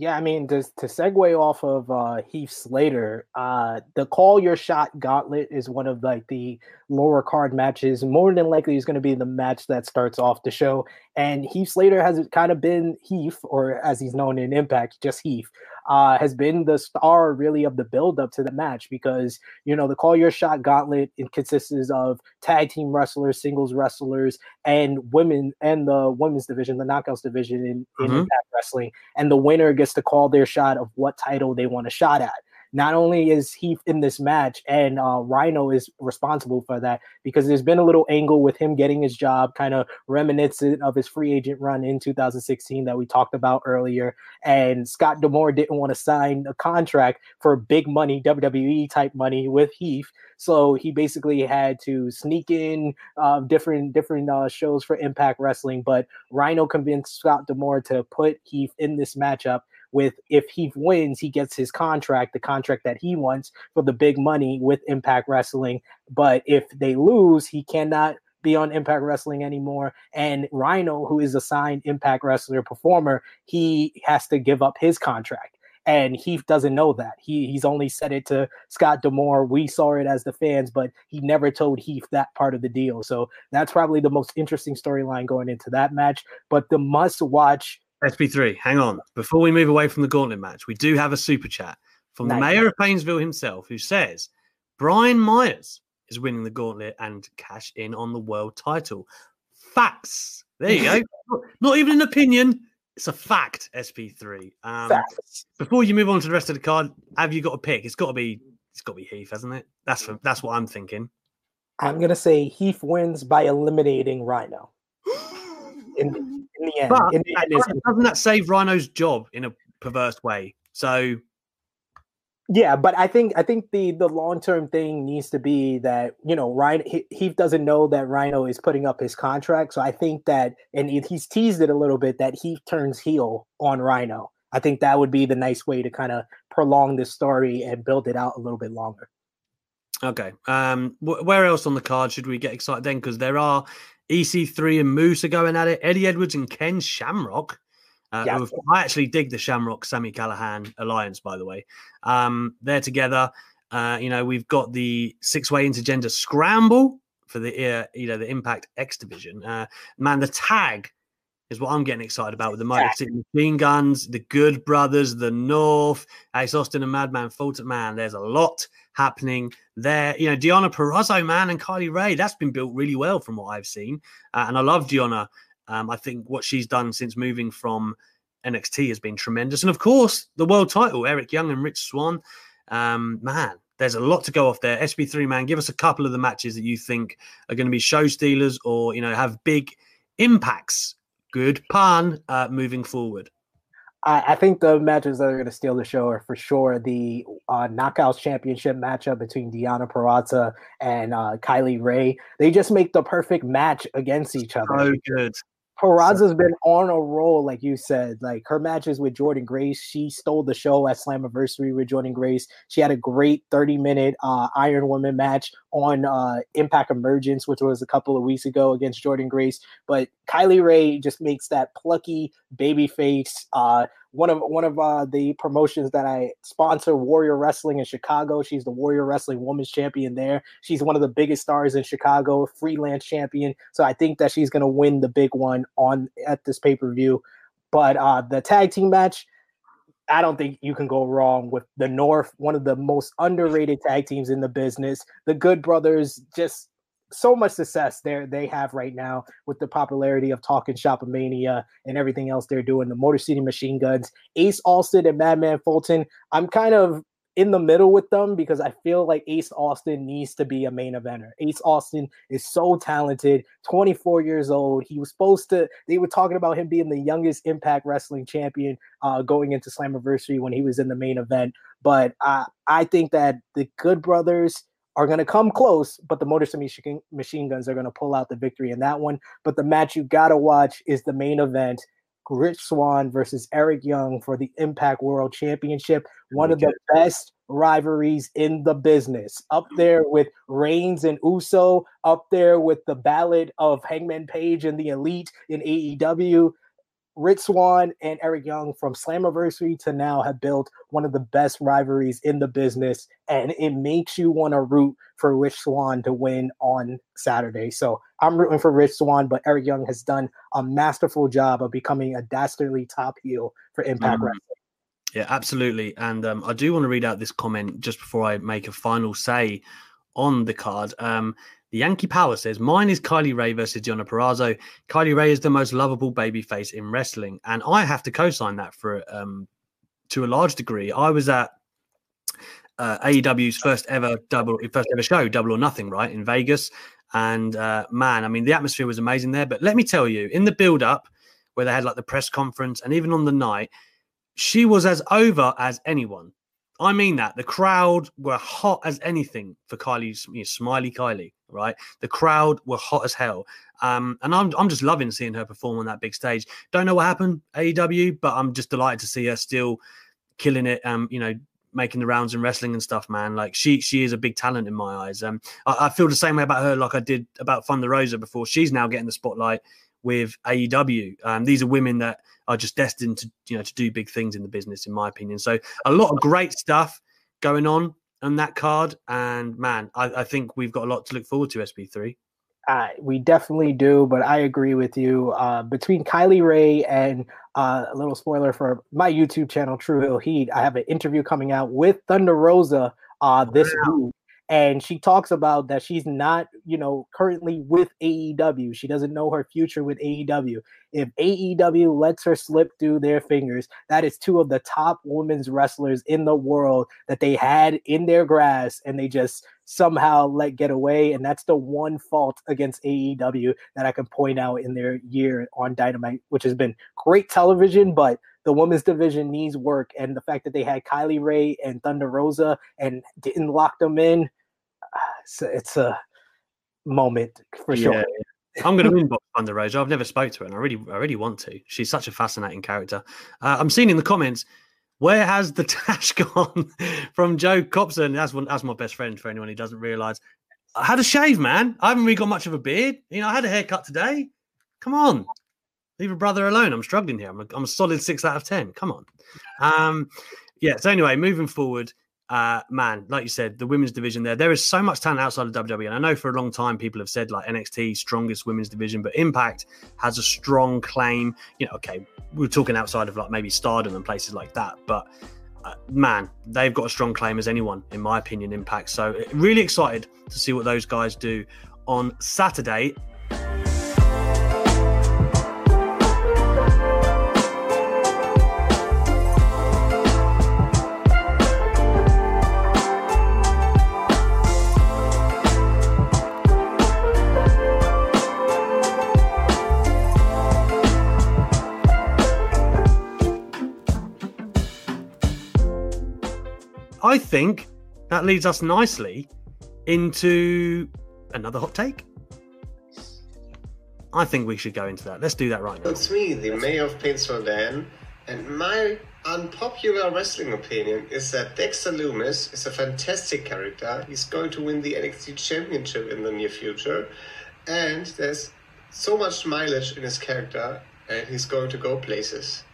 Yeah, I mean, to, to segue off of uh, Heath Slater, uh, the Call Your Shot Gauntlet is one of like the lower card matches. More than likely, is going to be the match that starts off the show. And Heath Slater has kind of been Heath, or as he's known in Impact, just Heath, uh, has been the star really of the build up to the match because you know the Call Your Shot Gauntlet it consists of tag team wrestlers, singles wrestlers, and women, and the women's division, the Knockouts division in, in Mhm. Impact Wrestling and the winner gets to call their shot of what title they want a shot at. Not only is he in this match, and uh, Rhino is responsible for that because there's been a little angle with him getting his job, kind of reminiscent of his free agent run in 2016 that we talked about earlier. And Scott D'Amore didn't want to sign a contract for big money, WWE type money with Heath, so he basically had to sneak in uh, different different uh, shows for Impact Wrestling. But Rhino convinced Scott D'Amore to put Heath in this matchup. With if Heath wins, he gets his contract, the contract that he wants for the big money with Impact Wrestling. But if they lose, he cannot be on Impact Wrestling anymore. And Rhino, who is a signed Impact Wrestler performer, he has to give up his contract. And Heath doesn't know that. He he's only said it to Scott D'Amore. We saw it as the fans, but he never told Heath that part of the deal. So that's probably the most interesting storyline going into that match. But the must watch sp3 hang on. Before we move away from the gauntlet match we do have a super chat from the mayor of painesville himself who says brian myers is winning the gauntlet and cash in on the world title. Facts. There you go. Not, not even an opinion. It's a fact sp3 um facts. before you move on to the rest of the card have you got a pick? It's got to be it's got to be heath hasn't it? That's for, that's what i'm thinking. I'm gonna say Heath wins by eliminating Rhino. In, But in the end, it's- doesn't that save Rhino's job in a perverse way? So Yeah, but I think I think the the long term thing needs to be that you know Ryan he, he doesn't know that Rhino is putting up his contract, so I think that and he's teased it a little bit that he turns heel on Rhino. I think that would be the nice way to kind of prolong this story and build it out a little bit longer. Okay. Um, wh- where else on the card should we get excited then? Because there are EC3 and Moose are going at it. Eddie Edwards and Ken Shamrock. Uh, Yeah. have- I actually dig the Shamrock Sami Callihan alliance, by the way. Um, they're together. Uh, you know, we've got the six way intergender scramble for the uh, you know the Impact X division. Uh, man, the tag is what I'm getting excited about with the Motor City Machine Guns, the Good Brothers, the North, Ace Austin and Madman Fulton. Man, there's a lot happening there. You know, Deonna Purrazzo, man, and Kylie Rae. That's been built really well from what I've seen, uh, and I love Deonna. Um, I think what she's done since moving from NXT has been tremendous, and of course the world title, Eric Young and Rich Swann. Um, man, there's a lot to go off there. SB3 man, give us a couple of the matches that you think are going to be show stealers or you know have big impacts. Good pun. Uh, moving forward. I, I think the matches that are going to steal the show are for sure the uh, Knockouts Championship matchup between Deonna Purrazzo and uh, Kylie Rae. They just make the perfect match against each other. So good. Purrazzo's been on a roll, like you said. Like her matches with Jordynne Grace, she stole the show at Slammiversary with Jordynne Grace. She had a great 30 minute uh, Iron Woman match on uh, Impact Emergence, which was a couple of weeks ago against Jordynne Grace. But Kylie Rae just makes that plucky baby face. Uh, one of one of uh, the promotions that I sponsor, Warrior Wrestling in Chicago. She's the Warrior Wrestling Women's Champion there. She's one of the biggest stars in Chicago, freelance champion. So I think that she's going to win the big one on at this pay per view. But uh, the tag team match, I don't think you can go wrong with the North, one of the most underrated tag teams in the business. The Good Brothers, just so much success there they have right now with the popularity of Talking Shopomania and everything else they're doing. The Motor City Machine Guns, Ace Austin and Madman Fulton. I'm kind of in the middle with them because I feel like Ace Austin needs to be a main eventer. Ace Austin is so talented, 24 years old. He was supposed to, they were talking about him being the youngest Impact Wrestling champion uh, going into Slammiversary when he was in the main event. But I, I think that the Good Brothers are going to come close, but the Motor City Machine, Machine Guns are going to pull out the victory in that one. But the match you got to watch is the main event. Rich Swann versus Eric Young for the Impact World Championship. One of the best rivalries in the business. Up there with Reigns and Uso, up there with the ballad of Hangman Page and the Elite in AEW. Rich Swann and Eric Young from Slammiversary to now have built one of the best rivalries in the business, and it makes you want to root for Rich Swann to win on Saturday. So I'm rooting for Rich Swann, but Eric Young has done a masterful job of becoming a dastardly top heel for Impact Mhm. Wrestling. Yeah, absolutely. And um, I do want to read out this comment just before I make a final say on the card. Um, the Yankee Power says, Mine is Kylie Rae versus Gianna Purrazzo. Kylie Rae is the most lovable babyface in wrestling. And I have to co sign that for um, to a large degree. I was at uh, AEW's first ever double, first ever show, Double or Nothing, right, in Vegas. And uh, man, I mean, the atmosphere was amazing there. But let me tell you, in the build up, where they had like the press conference and even on the night, she was as over as anyone. I mean that the crowd were hot as anything for Kylie's you know, smiley Kylie, right? The crowd were hot as hell, um, and I'm I'm just loving seeing her perform on that big stage. Don't know what happened AEW, but I'm just delighted to see her still killing it. Um, you know, making the rounds and wrestling and stuff, man. Like she she is a big talent in my eyes. Um, I, I feel the same way about her, like I did about Thunder Rosa before. She's now getting the spotlight with AEW. Um, these are women that are just destined to you know to do big things in the business, in my opinion. So a lot of great stuff going on on that card, and man, I, I think we've got a lot to look forward to. SB3. Uh, we definitely do, but I agree with you. Uh, between Kylie Rae and uh, a little spoiler for my YouTube channel, True Hill Heat, I have an interview coming out with Thunder Rosa uh, this week. And she talks about that she's not, you know, currently with AEW. She doesn't know her future with AEW. If AEW lets her slip through their fingers, that is two of the top women's wrestlers in the world that they had in their grasp, and they just somehow let get away. And that's the one fault against AEW that I can point out in their year on Dynamite, which has been great television, but the women's division needs work. And the fact that they had Kylie Rae and Thunder Rosa and didn't lock them in, it's a, it's a moment for Yeah. sure. I'm going to inbox Thunder Rosa. I've never spoke to her, and I really, I really want to. She's such a fascinating character. Uh, I'm seeing in the comments, where has the tash gone from Joe Copson? That's one. That's my best friend. For anyone who doesn't realise, I had a shave, man. I haven't really got much of a beard. You know, I had a haircut today. Come on, leave a brother alone. I'm struggling here. I'm a, I'm a solid six out of ten. Come on. Um, yeah. So anyway, moving forward, uh, man, like you said, the women's division there, there is so much talent outside of WWE. And I know for a long time people have said like NXT strongest women's division, but Impact has a strong claim. You know, okay, we're talking outside of like maybe Stardom and places like that, but uh, man, they've got a strong claim as anyone, in my opinion. Impact. So really excited to see what those guys do on Saturday. Think that leads us nicely into another hot take. I think we should go into that. Let's do that right now. It's me, the mayor of Dan, and my unpopular wrestling opinion is that Dexter Lumis is a fantastic character. He's going to win the NXT Championship in the near future, and there's so much mileage in his character, and he's going to go places.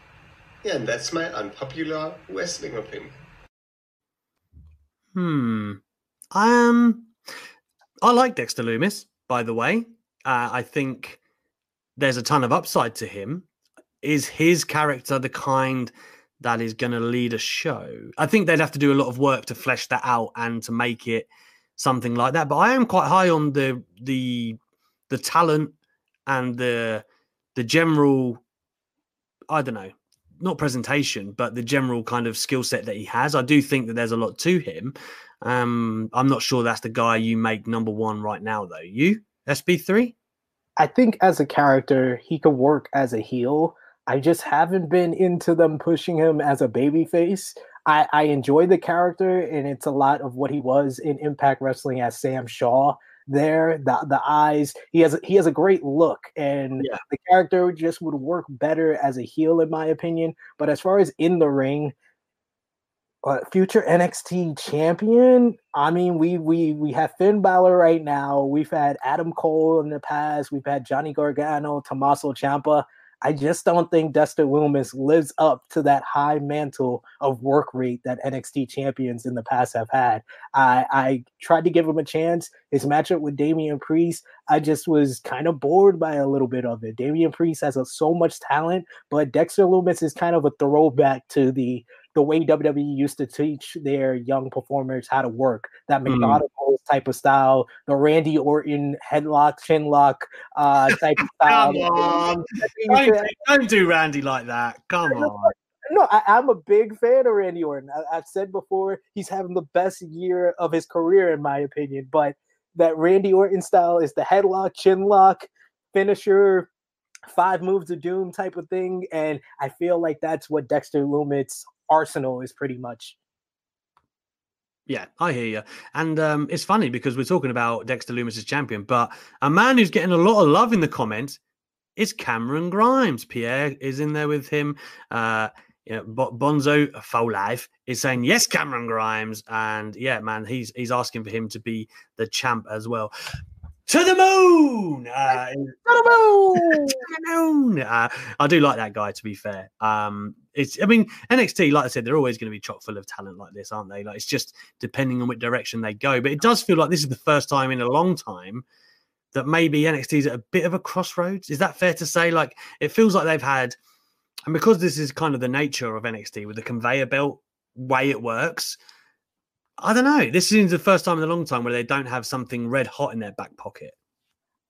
Yeah, and that's my unpopular wrestling opinion. Hmm. I um, I like Dexter Lumis, by the way. Uh, I think there's a ton of upside to him. Is his character the kind that is going to lead a show? I think they'd have to do a lot of work to flesh that out and to make it something like that. But I am quite high on the the the talent and the the general. I don't know, not presentation, but the general kind of skill set that he has. I do think that there's a lot to him. Um, I'm not sure that's the guy you make number one right now, though. You SB3? I think as a character, he could work as a heel. I just haven't been into them pushing him as a baby face. I, I enjoy the character, and it's a lot of what he was in Impact Wrestling as Sam Shaw. There, the the eyes, he has he has a great look, and Yeah. the character just would work better as a heel, in my opinion. But as far as in the ring, uh, future NXT champion. I mean, we we we have Finn Balor right now. We've had Adam Cole in the past. We've had Johnny Gargano, Tommaso Ciampa. I just don't think Dexter Lumis lives up to that high mantle of work rate that NXT champions in the past have had. I, I tried to give him a chance. His matchup with Damian Priest, I just was kind of bored by a little bit of it. Damian Priest has a, so much talent, but Dexter Lumis is kind of a throwback to the the way WWE used to teach their young performers how to work, that Mm. methodical type of style, the Randy Orton headlock, chinlock uh, type of style. Come on. That they used Don't, don't do Randy like that. Come on. no, I, I'm a big fan of Randy Orton. I, I've said before he's having the best year of his career, in my opinion. But that Randy Orton style is the headlock, chinlock, finisher, five moves of doom type of thing, and I feel like that's what Dexter Lumis' arsenal is pretty much. Yeah, I hear you. And um, it's funny because we're talking about Dexter Lumis as champion, but a man who's getting a lot of love in the comments is Cameron Grimes. Pierre is in there with him. Uh, you know, Bonzo Foul Life is saying yes, Cameron Grimes, and yeah, man, he's he's asking for him to be the champ as well. To the moon! Uh, to the moon! Uh, I do like that guy. To be fair, um, it's I mean NXT, like I said, they're always going to be chock full of talent like this, aren't they? Like it's just depending on which direction they go. But it does feel like this is the first time in a long time that maybe NXT is at a bit of a crossroads. Is that fair to say? Like it feels like they've had, and because this is kind of the nature of NXT with the conveyor belt way it works. I don't know. This is the first time in a long time where they don't have something red hot in their back pocket.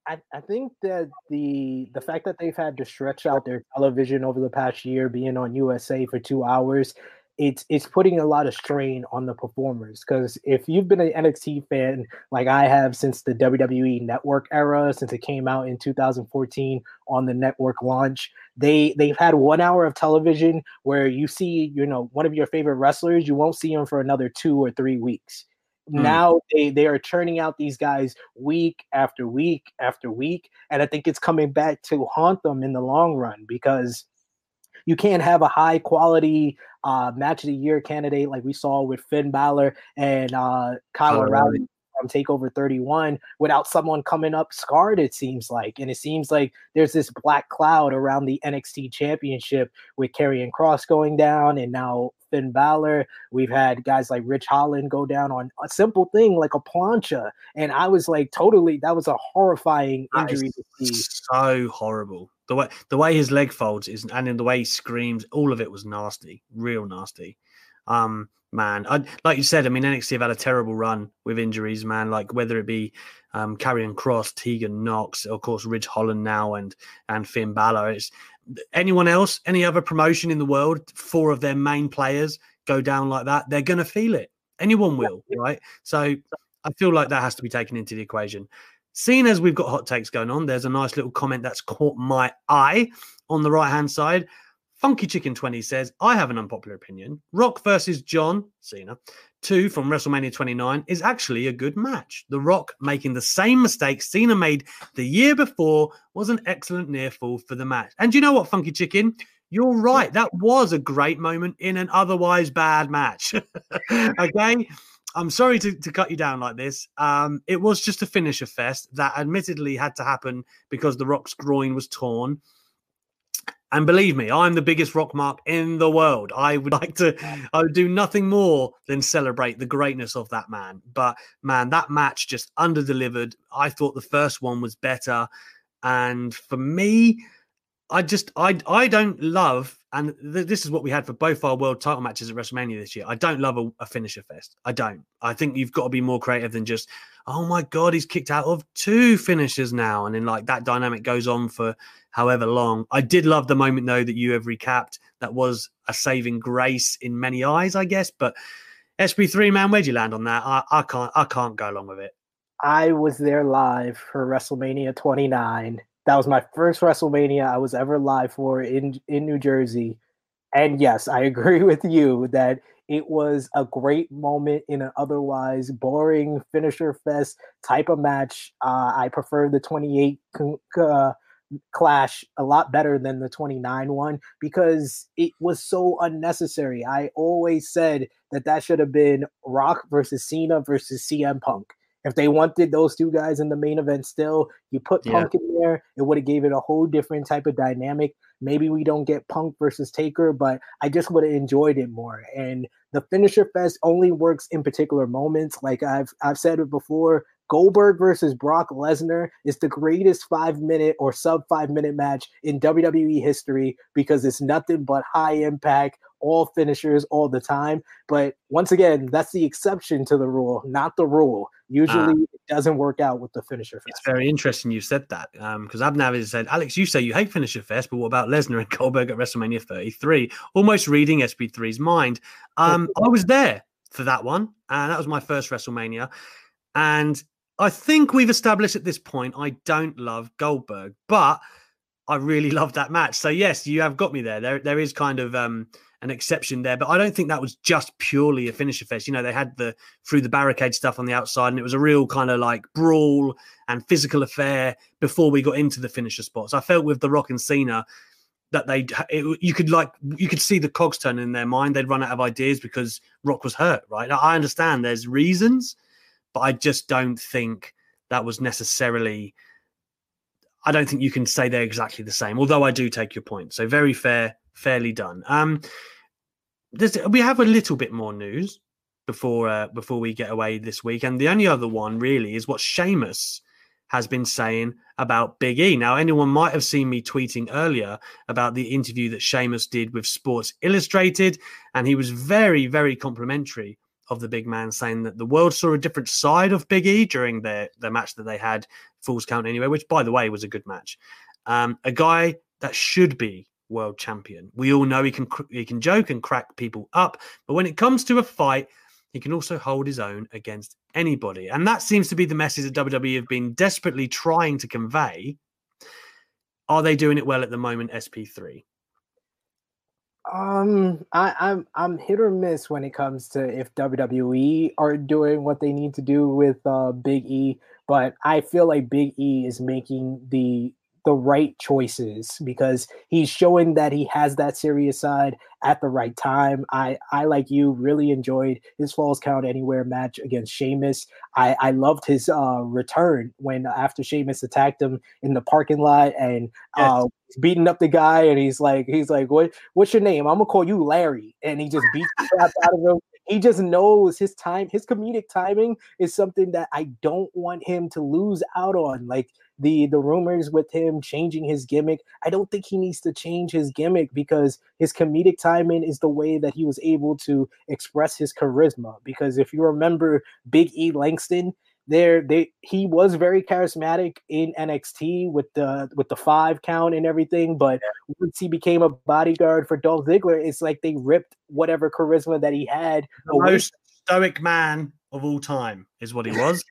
I, I think that the the fact that they've had to stretch out their television over the past year, being on USA for two hours, it's it's putting a lot of strain on the performers because if you've been an NXT fan like I have since the WWE network era, since it came out in 2014 on the network launch, they they've had one hour of television where you see, you know, one of your favorite wrestlers, you won't see them for another two or three weeks. Mm. Now they they are churning out these guys week after week after week, and I think it's coming back to haunt them in the long run because you can't have a high quality uh, match of the year candidate like we saw with Finn Balor and uh, Kyle O'Reilly from Takeover 31 without someone coming up scarred. It seems like, and it seems like there's this black cloud around the NXT Championship with Karrion Kross going down, and now Finn Balor. We've had guys like Ridge Holland go down on a simple thing like a plancha, and I was like, totally, that was a horrifying injury to see. So horrible. The way the way his leg folds is, and in the way he screams, all of it was nasty, real nasty. Um, man, I, like you said, I mean, NXT have had a terrible run with injuries, man. Like whether it be um, Karrion Kross, Tegan Nox, of course, Ridge Holland now, and and Finn Balor. It's anyone else, any other promotion in the world, four of their main players go down like that, they're going to feel it. Anyone will, right? So I feel like that has to be taken into the equation. Seeing as we've got hot takes going on, there's a nice little comment that's caught my eye on the right hand side. Funky Chicken 20 says, I have an unpopular opinion. Rock versus John Cena, two from WrestleMania 29, is actually a good match. The Rock making the same mistake Cena made the year before was an excellent near fall for the match. And you know what, Funky Chicken? You're right. That was a great moment in an otherwise bad match. okay. I'm sorry to, to cut you down like this. Um, it was just a finisher fest that admittedly had to happen because the Rock's groin was torn. And believe me, I'm the biggest rock mark in the world. I would like to, I would do nothing more than celebrate the greatness of that man. But man, that match just under delivered. I thought the first one was better. And for me, I just, I, I don't love and th- this is what we had for both our world title matches at WrestleMania this year. I don't love a, a, finisher fest. I don't. I think you've got to be more creative than just, oh my god, he's kicked out of two finishers now, and then like that dynamic goes on for however long. I did love the moment though that you have recapped. That was a saving grace in many eyes, I guess. But SB3 man, where'd you land on that? I, I can't. I can't go along with it. I was there live for WrestleMania 29 that was my first WrestleMania I was ever live for in in New Jersey. And yes, I agree with you that it was a great moment in an otherwise boring finisher fest type of match. Uh, I prefer the 28 uh, clash a lot better than the 29 one because it was so unnecessary. I always said that that should have been Rock versus Cena versus CM Punk. If they wanted those two guys in the main event still, you put Punk yeah. in there, it would have gave it a whole different type of dynamic. Maybe we don't get Punk versus Taker, but I just would have enjoyed it more. And the finisher fest only works in particular moments. Like I've I've said it before, Goldberg versus Brock Lesnar is the greatest five minute or sub five minute match in WWE history because it's nothing but high impact, all finishers all the time. But once again, that's the exception to the rule, not the rule. Usually uh, it doesn't work out with the finisher fest. It's very interesting you said that because um, Abnav has said, Alex, you say you hate finisher fest, but what about Lesnar and Goldberg at WrestleMania 33? Almost reading SB3's mind. Um, I was there for that one, and that was my first WrestleMania. And I think we've established at this point I don't love Goldberg, but I really love that match. So yes, you have got me there. There, there is kind of um, an exception there, but I don't think that was just purely a finisher fest. You know, they had the through the barricade stuff on the outside, and it was a real kind of like brawl and physical affair before we got into the finisher spots. I felt with the Rock and Cena that they you could like you could see the cogs turn in their mind. They'd run out of ideas because Rock was hurt. Right? I understand there's reasons but I just don't think that was necessarily. I don't think you can say they're exactly the same, although I do take your point. So very fair, fairly done. Um, we have a little bit more news before uh, before we get away this week, and the only other one really is what Sheamus has been saying about Big E. Now, anyone might have seen me tweeting earlier about the interview that Sheamus did with Sports Illustrated, and he was very, very complimentary of the big man, saying that the world saw a different side of Big E during their their match that they had, Falls Count Anywhere, which by the way was a good match. Um, a guy that should be world champion. We all know he can he can joke and crack people up, but when it comes to a fight, he can also hold his own against anybody. And that seems to be the message that WWE have been desperately trying to convey. Are they doing it well at the moment, SP3? Um, I, I'm I'm hit or miss when it comes to if WWE are doing what they need to do with uh, Big E, but I feel like Big E is making the the right choices because he's showing that he has that serious side at the right time. I, I like you really enjoyed his Falls Count Anywhere match against Sheamus. I, I loved his uh, return when after Sheamus attacked him in the parking lot and yes. uh, beating up the guy and he's like he's like what what's your name? I'm gonna call you Larry and he just beats the crap out of him he just knows his time his comedic timing is something that i don't want him to lose out on like the the rumors with him changing his gimmick. I don't think he needs to change his gimmick because his comedic timing is the way that he was able to express his charisma. Because if you remember Big E Langston, there they he was very charismatic in NXT with the with the five count and everything, but once he became a bodyguard for Dolph Ziggler, it's like they ripped whatever charisma that he had. The most stoic man of all time is what he was.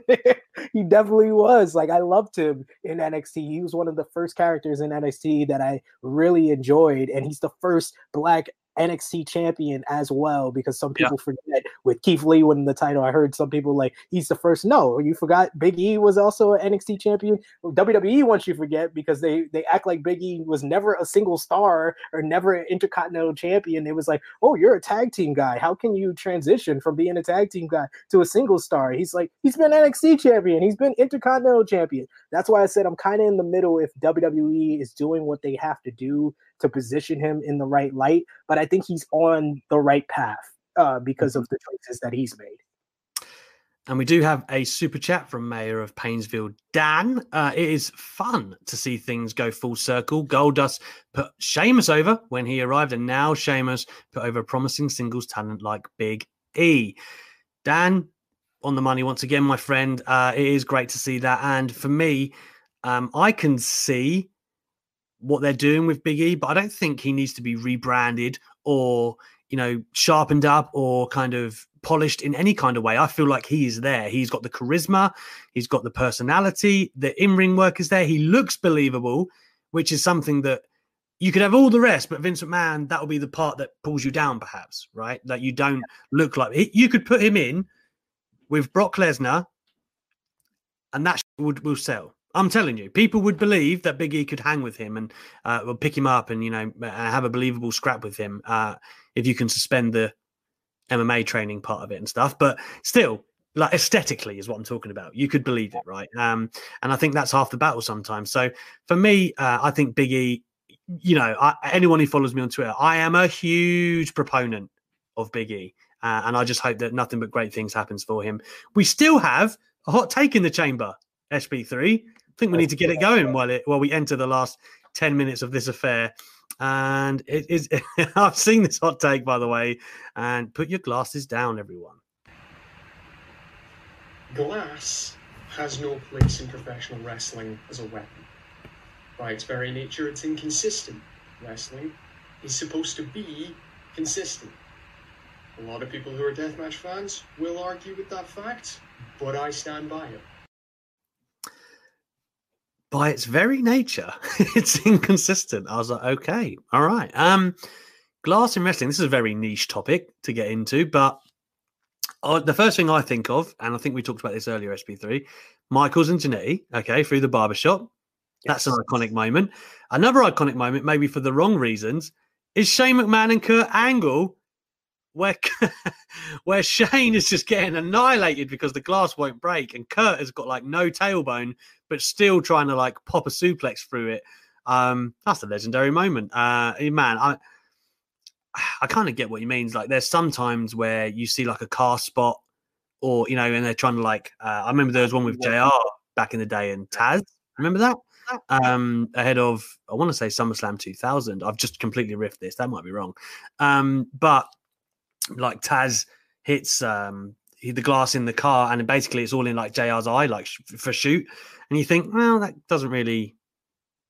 he definitely was. Like I loved him in NXT. He was one of the first characters in NXT that I really enjoyed, and he's the first black NXT champion as well because some people yeah. forget with Keith Lee winning the title. I heard some people like he's the first. No, you forgot Big E was also an NXT champion. WWE wants you forget because they they act like Big E was never a single star or never an intercontinental champion. It was like, oh, you're a tag team guy. How can you transition from being a tag team guy to a single star? He's like he's been NXT champion. He's been intercontinental champion. That's why I said I'm kind of in the middle if WWE is doing what they have to do to position him in the right light, but I think he's on the right path uh, because of the choices that he's made. And we do have a super chat from Mayor of Painesville, Dan. Uh, it is fun to see things go full circle. Goldust put Sheamus over when he arrived, and now Sheamus put over a promising singles talent like Big E. Dan, on the money once again, my friend. Uh, it is great to see that. And for me, um, I can see what they're doing with Big E, but I don't think he needs to be rebranded or you know sharpened up or kind of polished in any kind of way. I feel like he is there. He's got the charisma, he's got the personality, the in-ring work is there. He looks believable, which is something that you could have all the rest, but Vincent McMahon, that will be the part that pulls you down, perhaps, right? That you don't look like you could put him in with Brock Lesnar, and that would will sell. I'm telling you, people would believe that Big E could hang with him and uh, pick him up and you know have a believable scrap with him uh, if you can suspend the MMA training part of it and stuff. But still, like aesthetically is what I'm talking about. You could believe it, right? Um, and I think that's half the battle sometimes. So for me, uh, I think Big E. You know, I, anyone who follows me on Twitter, I am a huge proponent of Big E, uh, and I just hope that nothing but great things happens for him. We still have a hot take in the chamber, SP3. I think we need to get it going while it while we enter the last ten minutes of this affair. And it is I've seen this hot take by the way. And put your glasses down, everyone. Glass has no place in professional wrestling as a weapon. By its very nature, it's inconsistent. Wrestling is supposed to be consistent. A lot of people who are deathmatch fans will argue with that fact, but I stand by it by its very nature, it's inconsistent. I was like, okay, all right. Um, glass in wrestling. This is a very niche topic to get into, but uh, the first thing I think of, and I think we talked about this earlier, SP3, Michaels and Jannetty, okay, through the barbershop. Yes. That's an iconic moment. Another iconic moment, maybe for the wrong reasons, is Shane McMahon and Kurt Angle where where Shane is just getting annihilated because the glass won't break, and Kurt has got like no tailbone, but still trying to like pop a suplex through it. Um, that's a legendary moment. Uh, man, I I kind of get what he means. Like, there's sometimes where you see like a car spot, or you know, and they're trying to like. Uh, I remember there was one with JR back in the day and Taz. Remember that? Um, ahead of I want to say SummerSlam 2000. I've just completely riffed this. That might be wrong. Um, but like Taz hits um the glass in the car, and basically it's all in like JR's eye, like for shoot. And you think, well, that doesn't really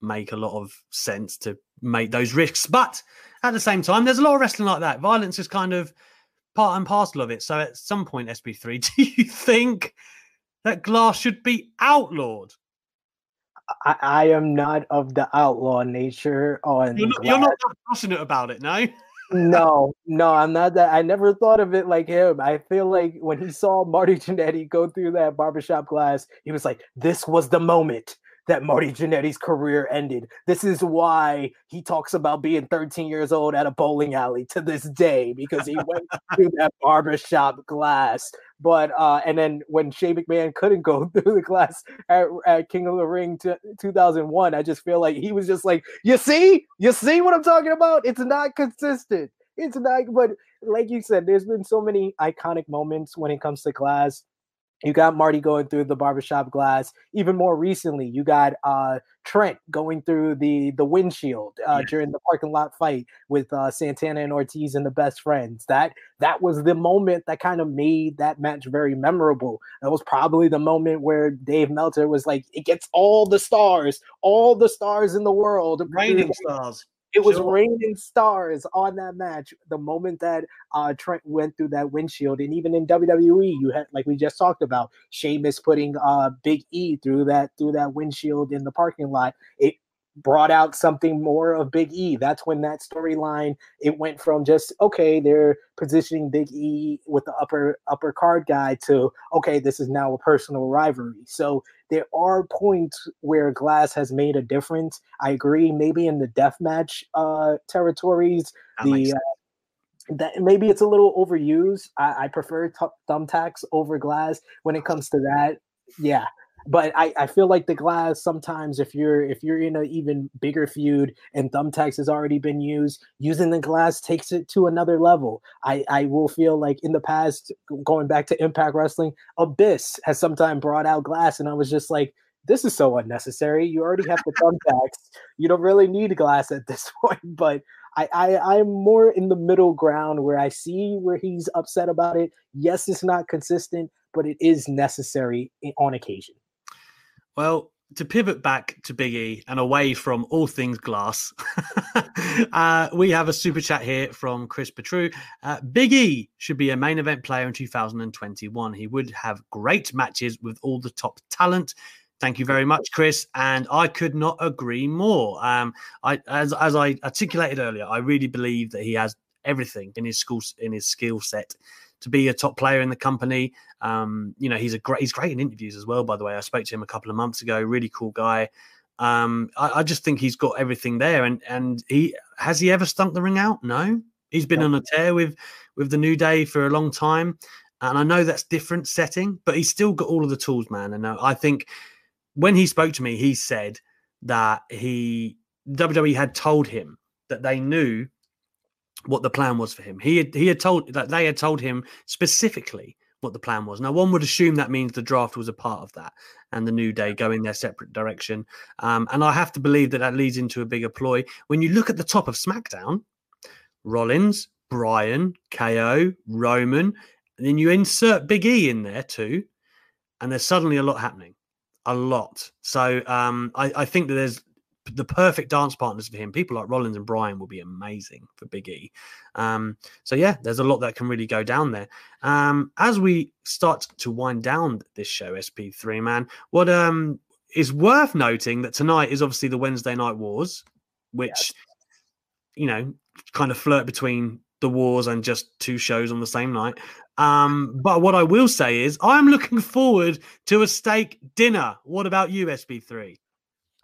make a lot of sense to make those risks. But at the same time, there's a lot of wrestling like that. Violence is kind of part and parcel of it. So at some point, SB3, do you think that glass should be outlawed? I, I am not of the outlaw nature on You're not, you're not that passionate about it, no? No, no, I'm not that. I never thought of it like him. I feel like when he saw Marty Jannetty go through that barbershop glass, he was like, "This was the moment that Marty Jannetty's career ended. This is why he talks about being 13 years old at a bowling alley to this day because he went through that barbershop glass. But uh, and then when Shane McMahon couldn't go through the glass at, at King of the Ring t- 2001, I just feel like he was just like, you see, you see what I'm talking about? It's not consistent. It's not, but like you said, there's been so many iconic moments when it comes to glass you got Marty going through the barbershop glass. Even more recently, you got uh, Trent going through the the windshield uh, yeah. during the parking lot fight with uh, Santana and Ortiz and the best friends. That that was the moment that kind of made that match very memorable. That was probably the moment where Dave Meltzer was like, "It gets all the stars, all the stars in the world, raining stars." It was sure. raining stars on that match the moment that uh, Trent went through that windshield. And even in WWE, you had like we just talked about, Sheamus putting uh, Big E through that through that windshield in the parking lot. It brought out something more of Big E. That's when that storyline it went from just okay, they're positioning Big E with the upper upper card guy to okay, this is now a personal rivalry. So there are points where Glass has made a difference. I agree. Maybe in the deathmatch uh, territories, that the uh, that maybe it's a little overused. I, I prefer t- thumbtacks over Glass when it comes to that. Yeah, but I, I feel like the glass sometimes if you're if you're in an even bigger feud and thumbtacks has already been used using the glass takes it to another level i i will feel like in the past going back to impact wrestling abyss has sometimes brought out glass and i was just like this is so unnecessary you already have the thumbtacks you don't really need glass at this point but I, I I'm more in the middle ground where I see where he's upset about it. Yes, it's not consistent, but it is necessary eh, on occasion. Well, to pivot back to Big E and away from all things glass, uh, we have a super chat here from Chris Petru. Uh, Big E should be a main event player in 2021. He would have great matches with all the top talent. Thank you very much, Chris. And I could not agree more. Um, I, as, as I articulated earlier, I really believe that he has everything in his school in his skill set to be a top player in the company. Um, you know, he's a great he's great in interviews as well. By the way, I spoke to him a couple of months ago. Really cool guy. Um, I, I, just think he's got everything there. And and he has he ever stunk the ring out? No, he's been on a tear with with the New Day for a long time. And I know that's different setting, but he's still got all of the tools, man. And uh, I think when he spoke to me, he said that he WWE had told him that they knew what the plan was for him. He had he had told that they had told him specifically what the plan was. Now, one would assume that means the draft was a part of that, and the New Day going their separate direction. Um, and I have to believe that that leads into a bigger ploy. When you look at the top of SmackDown, Rollins, Bryan, KO, Roman, and then you insert Big E in there too, and there's suddenly a lot happening, a lot. So um, I, I think that there's the perfect dance partners for him. People like Rollins and Bryan will be amazing for Big E. Um, so yeah, there's a lot that can really go down there. Um, as we start to wind down this show, SP3 man, what um is worth noting that tonight is obviously the Wednesday Night Wars, which yes. you know kind of flirt between the wars and just two shows on the same night. Um, but what I will say is I'm looking forward to a steak dinner. What about you, SP3?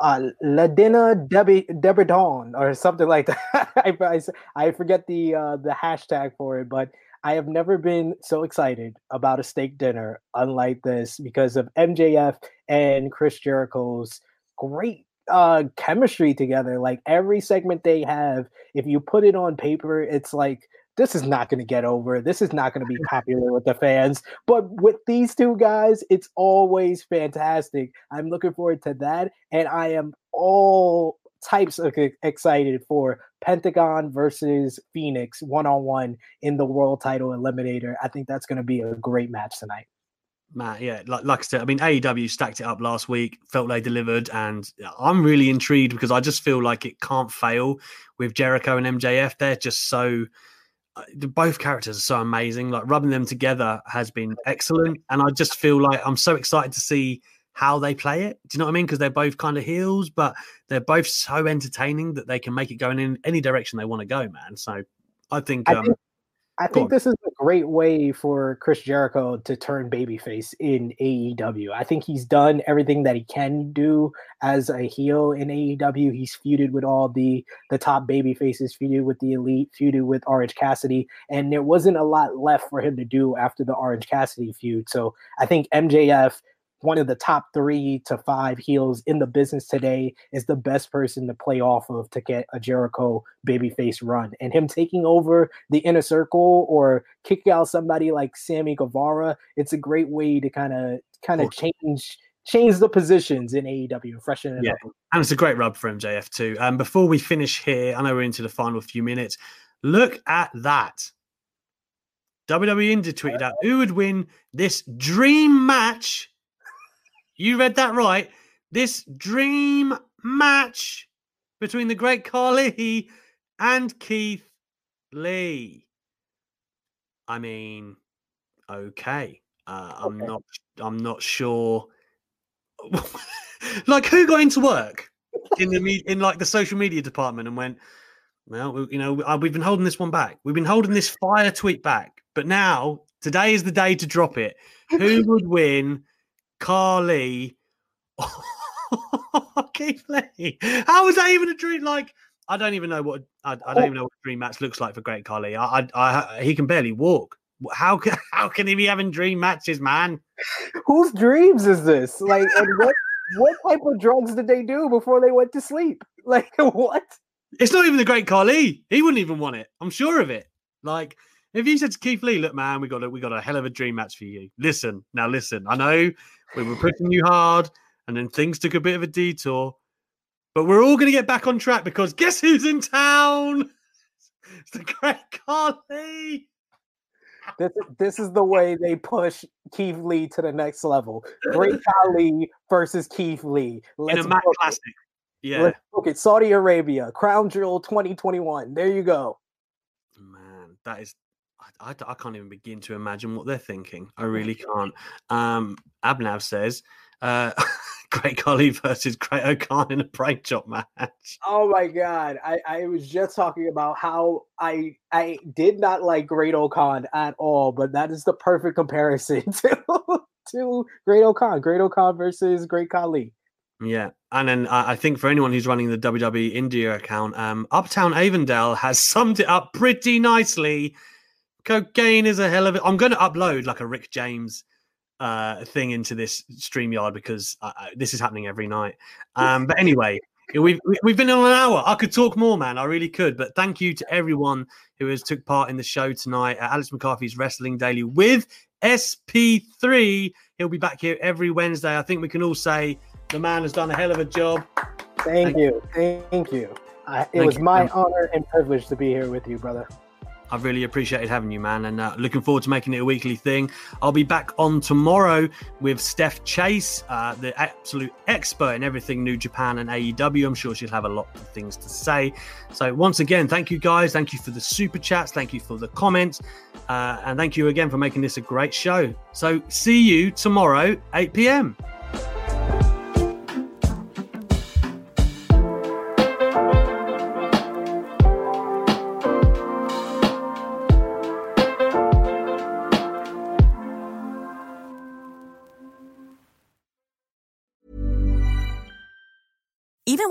Uh, Ladina Debbie Debridon or something like that. I, I, I, forget the uh, the hashtag for it, but I have never been so excited about a steak dinner unlike this because of MJF and Chris Jericho's great uh, chemistry together. Like every segment they have, if you put it on paper, it's like this is not going to get over. This is not going to be popular with the fans. But with these two guys, it's always fantastic. I'm looking forward to that. And I am all types of excited for Pentagon versus Fenix one on one in the world title eliminator. I think that's going to be a great match tonight. Matt, yeah, like, like I said, I mean, AEW stacked it up last week, felt they delivered, and I'm really intrigued because I just feel like it can't fail with Jericho and MJF. They're just so, both characters are so amazing. Like rubbing them together has been excellent, and I just feel like I'm so excited to see how they play it. Do you know what I mean? Because they're both kind of heels, but they're both so entertaining that they can make it going in any direction they want to go, man. So I think, I um, think I think this is a great way for Chris Jericho to turn babyface in AEW. I think he's done everything that he can do as a heel in AEW. He's feuded with all the the top babyfaces, feuded with the elite, feuded with Orange Cassidy, and there wasn't a lot left for him to do after the Orange Cassidy feud. So I think MJF one of the top three to five heels in the business today is the best person to play off of to get a Jericho babyface run. And him taking over the inner circle or kicking out somebody like Sammy Guevara, it's a great way to kind of kind of change change the positions in AEW and freshen it Yeah, up. and it's a great rub for MJF too. Um, before we finish here, I know we're into the final few minutes. Look at that. WWE India tweeted out who would win this dream match. You read that right. This dream match between the great Khali and Keith Lee. I mean, okay. Uh, I'm not. I'm not sure. like, who got into work in the me- in like the social media department and went, well, we- you know, uh, we've been holding this one back. We've been holding this fire tweet back, but now today is the day to drop it. Who would win, Khali? Keith Lee. How was that even a dream? Like, I don't even know what I, I don't oh. even know what a dream match looks like for Great Khali. I, I, I, he can barely walk. How can how can he be having dream matches, man? Whose dreams is this? Like, what what type of drugs did they do before they went to sleep? Like, what? It's not even the Great Khali. He wouldn't even want it. I'm sure of it. Like, if you said to Keith Lee, "Look, man, we got a we got a hell of a dream match for you. Listen, now listen. I know we were pushing you hard, and then things took a bit of a detour, but we're all going to get back on track because guess who's in town? It's the Great Khali. This this is the way they push Keith Lee to the next level. Great Khali versus Keith Lee. in a it. classic. Yeah, Let's book it. Saudi Arabia, Crown Jewel 2021. There you go. man, that is. I, I, I can't even begin to imagine what they're thinking. I really can't. Um, Abnav says, uh, "Great Khali versus Great O'Khan in a break chop match." Oh my god. I, I was just talking about how I I did not like Great O'Khan at all, but that is the perfect comparison to to Great O'Khan. Great O'Khan versus Great Khali. Yeah, and then uh, I think for anyone who's running the WWE India account, um, Uptown Avondale has summed it up pretty nicely. Cocaine is a hell of it. I'm going to upload like a Rick James uh, thing into this StreamYard because this is happening every night. Um, but anyway, we've we- we've been on an hour. I could talk more, man. I really could. But thank you to everyone who has took part in the show tonight at Alex McCarthy's Wrestling Daily with SP3. He'll be back here every Wednesday. I think we can all say the man has done a hell of a job. Thank you. Thank you. I, it Thank was you. my honor and privilege to be here with you, brother. I've really appreciated having you, man, and uh, looking forward to making it a weekly thing. I'll be back on tomorrow with Steph Chase, uh, the absolute expert in everything New Japan and AEW. I'm sure she'll have a lot of things to say. So, once again, thank you guys. Thank you for the super chats. Thank you for the comments. Uh, and thank you again for making this a great show. So, see you tomorrow, 8 p.m.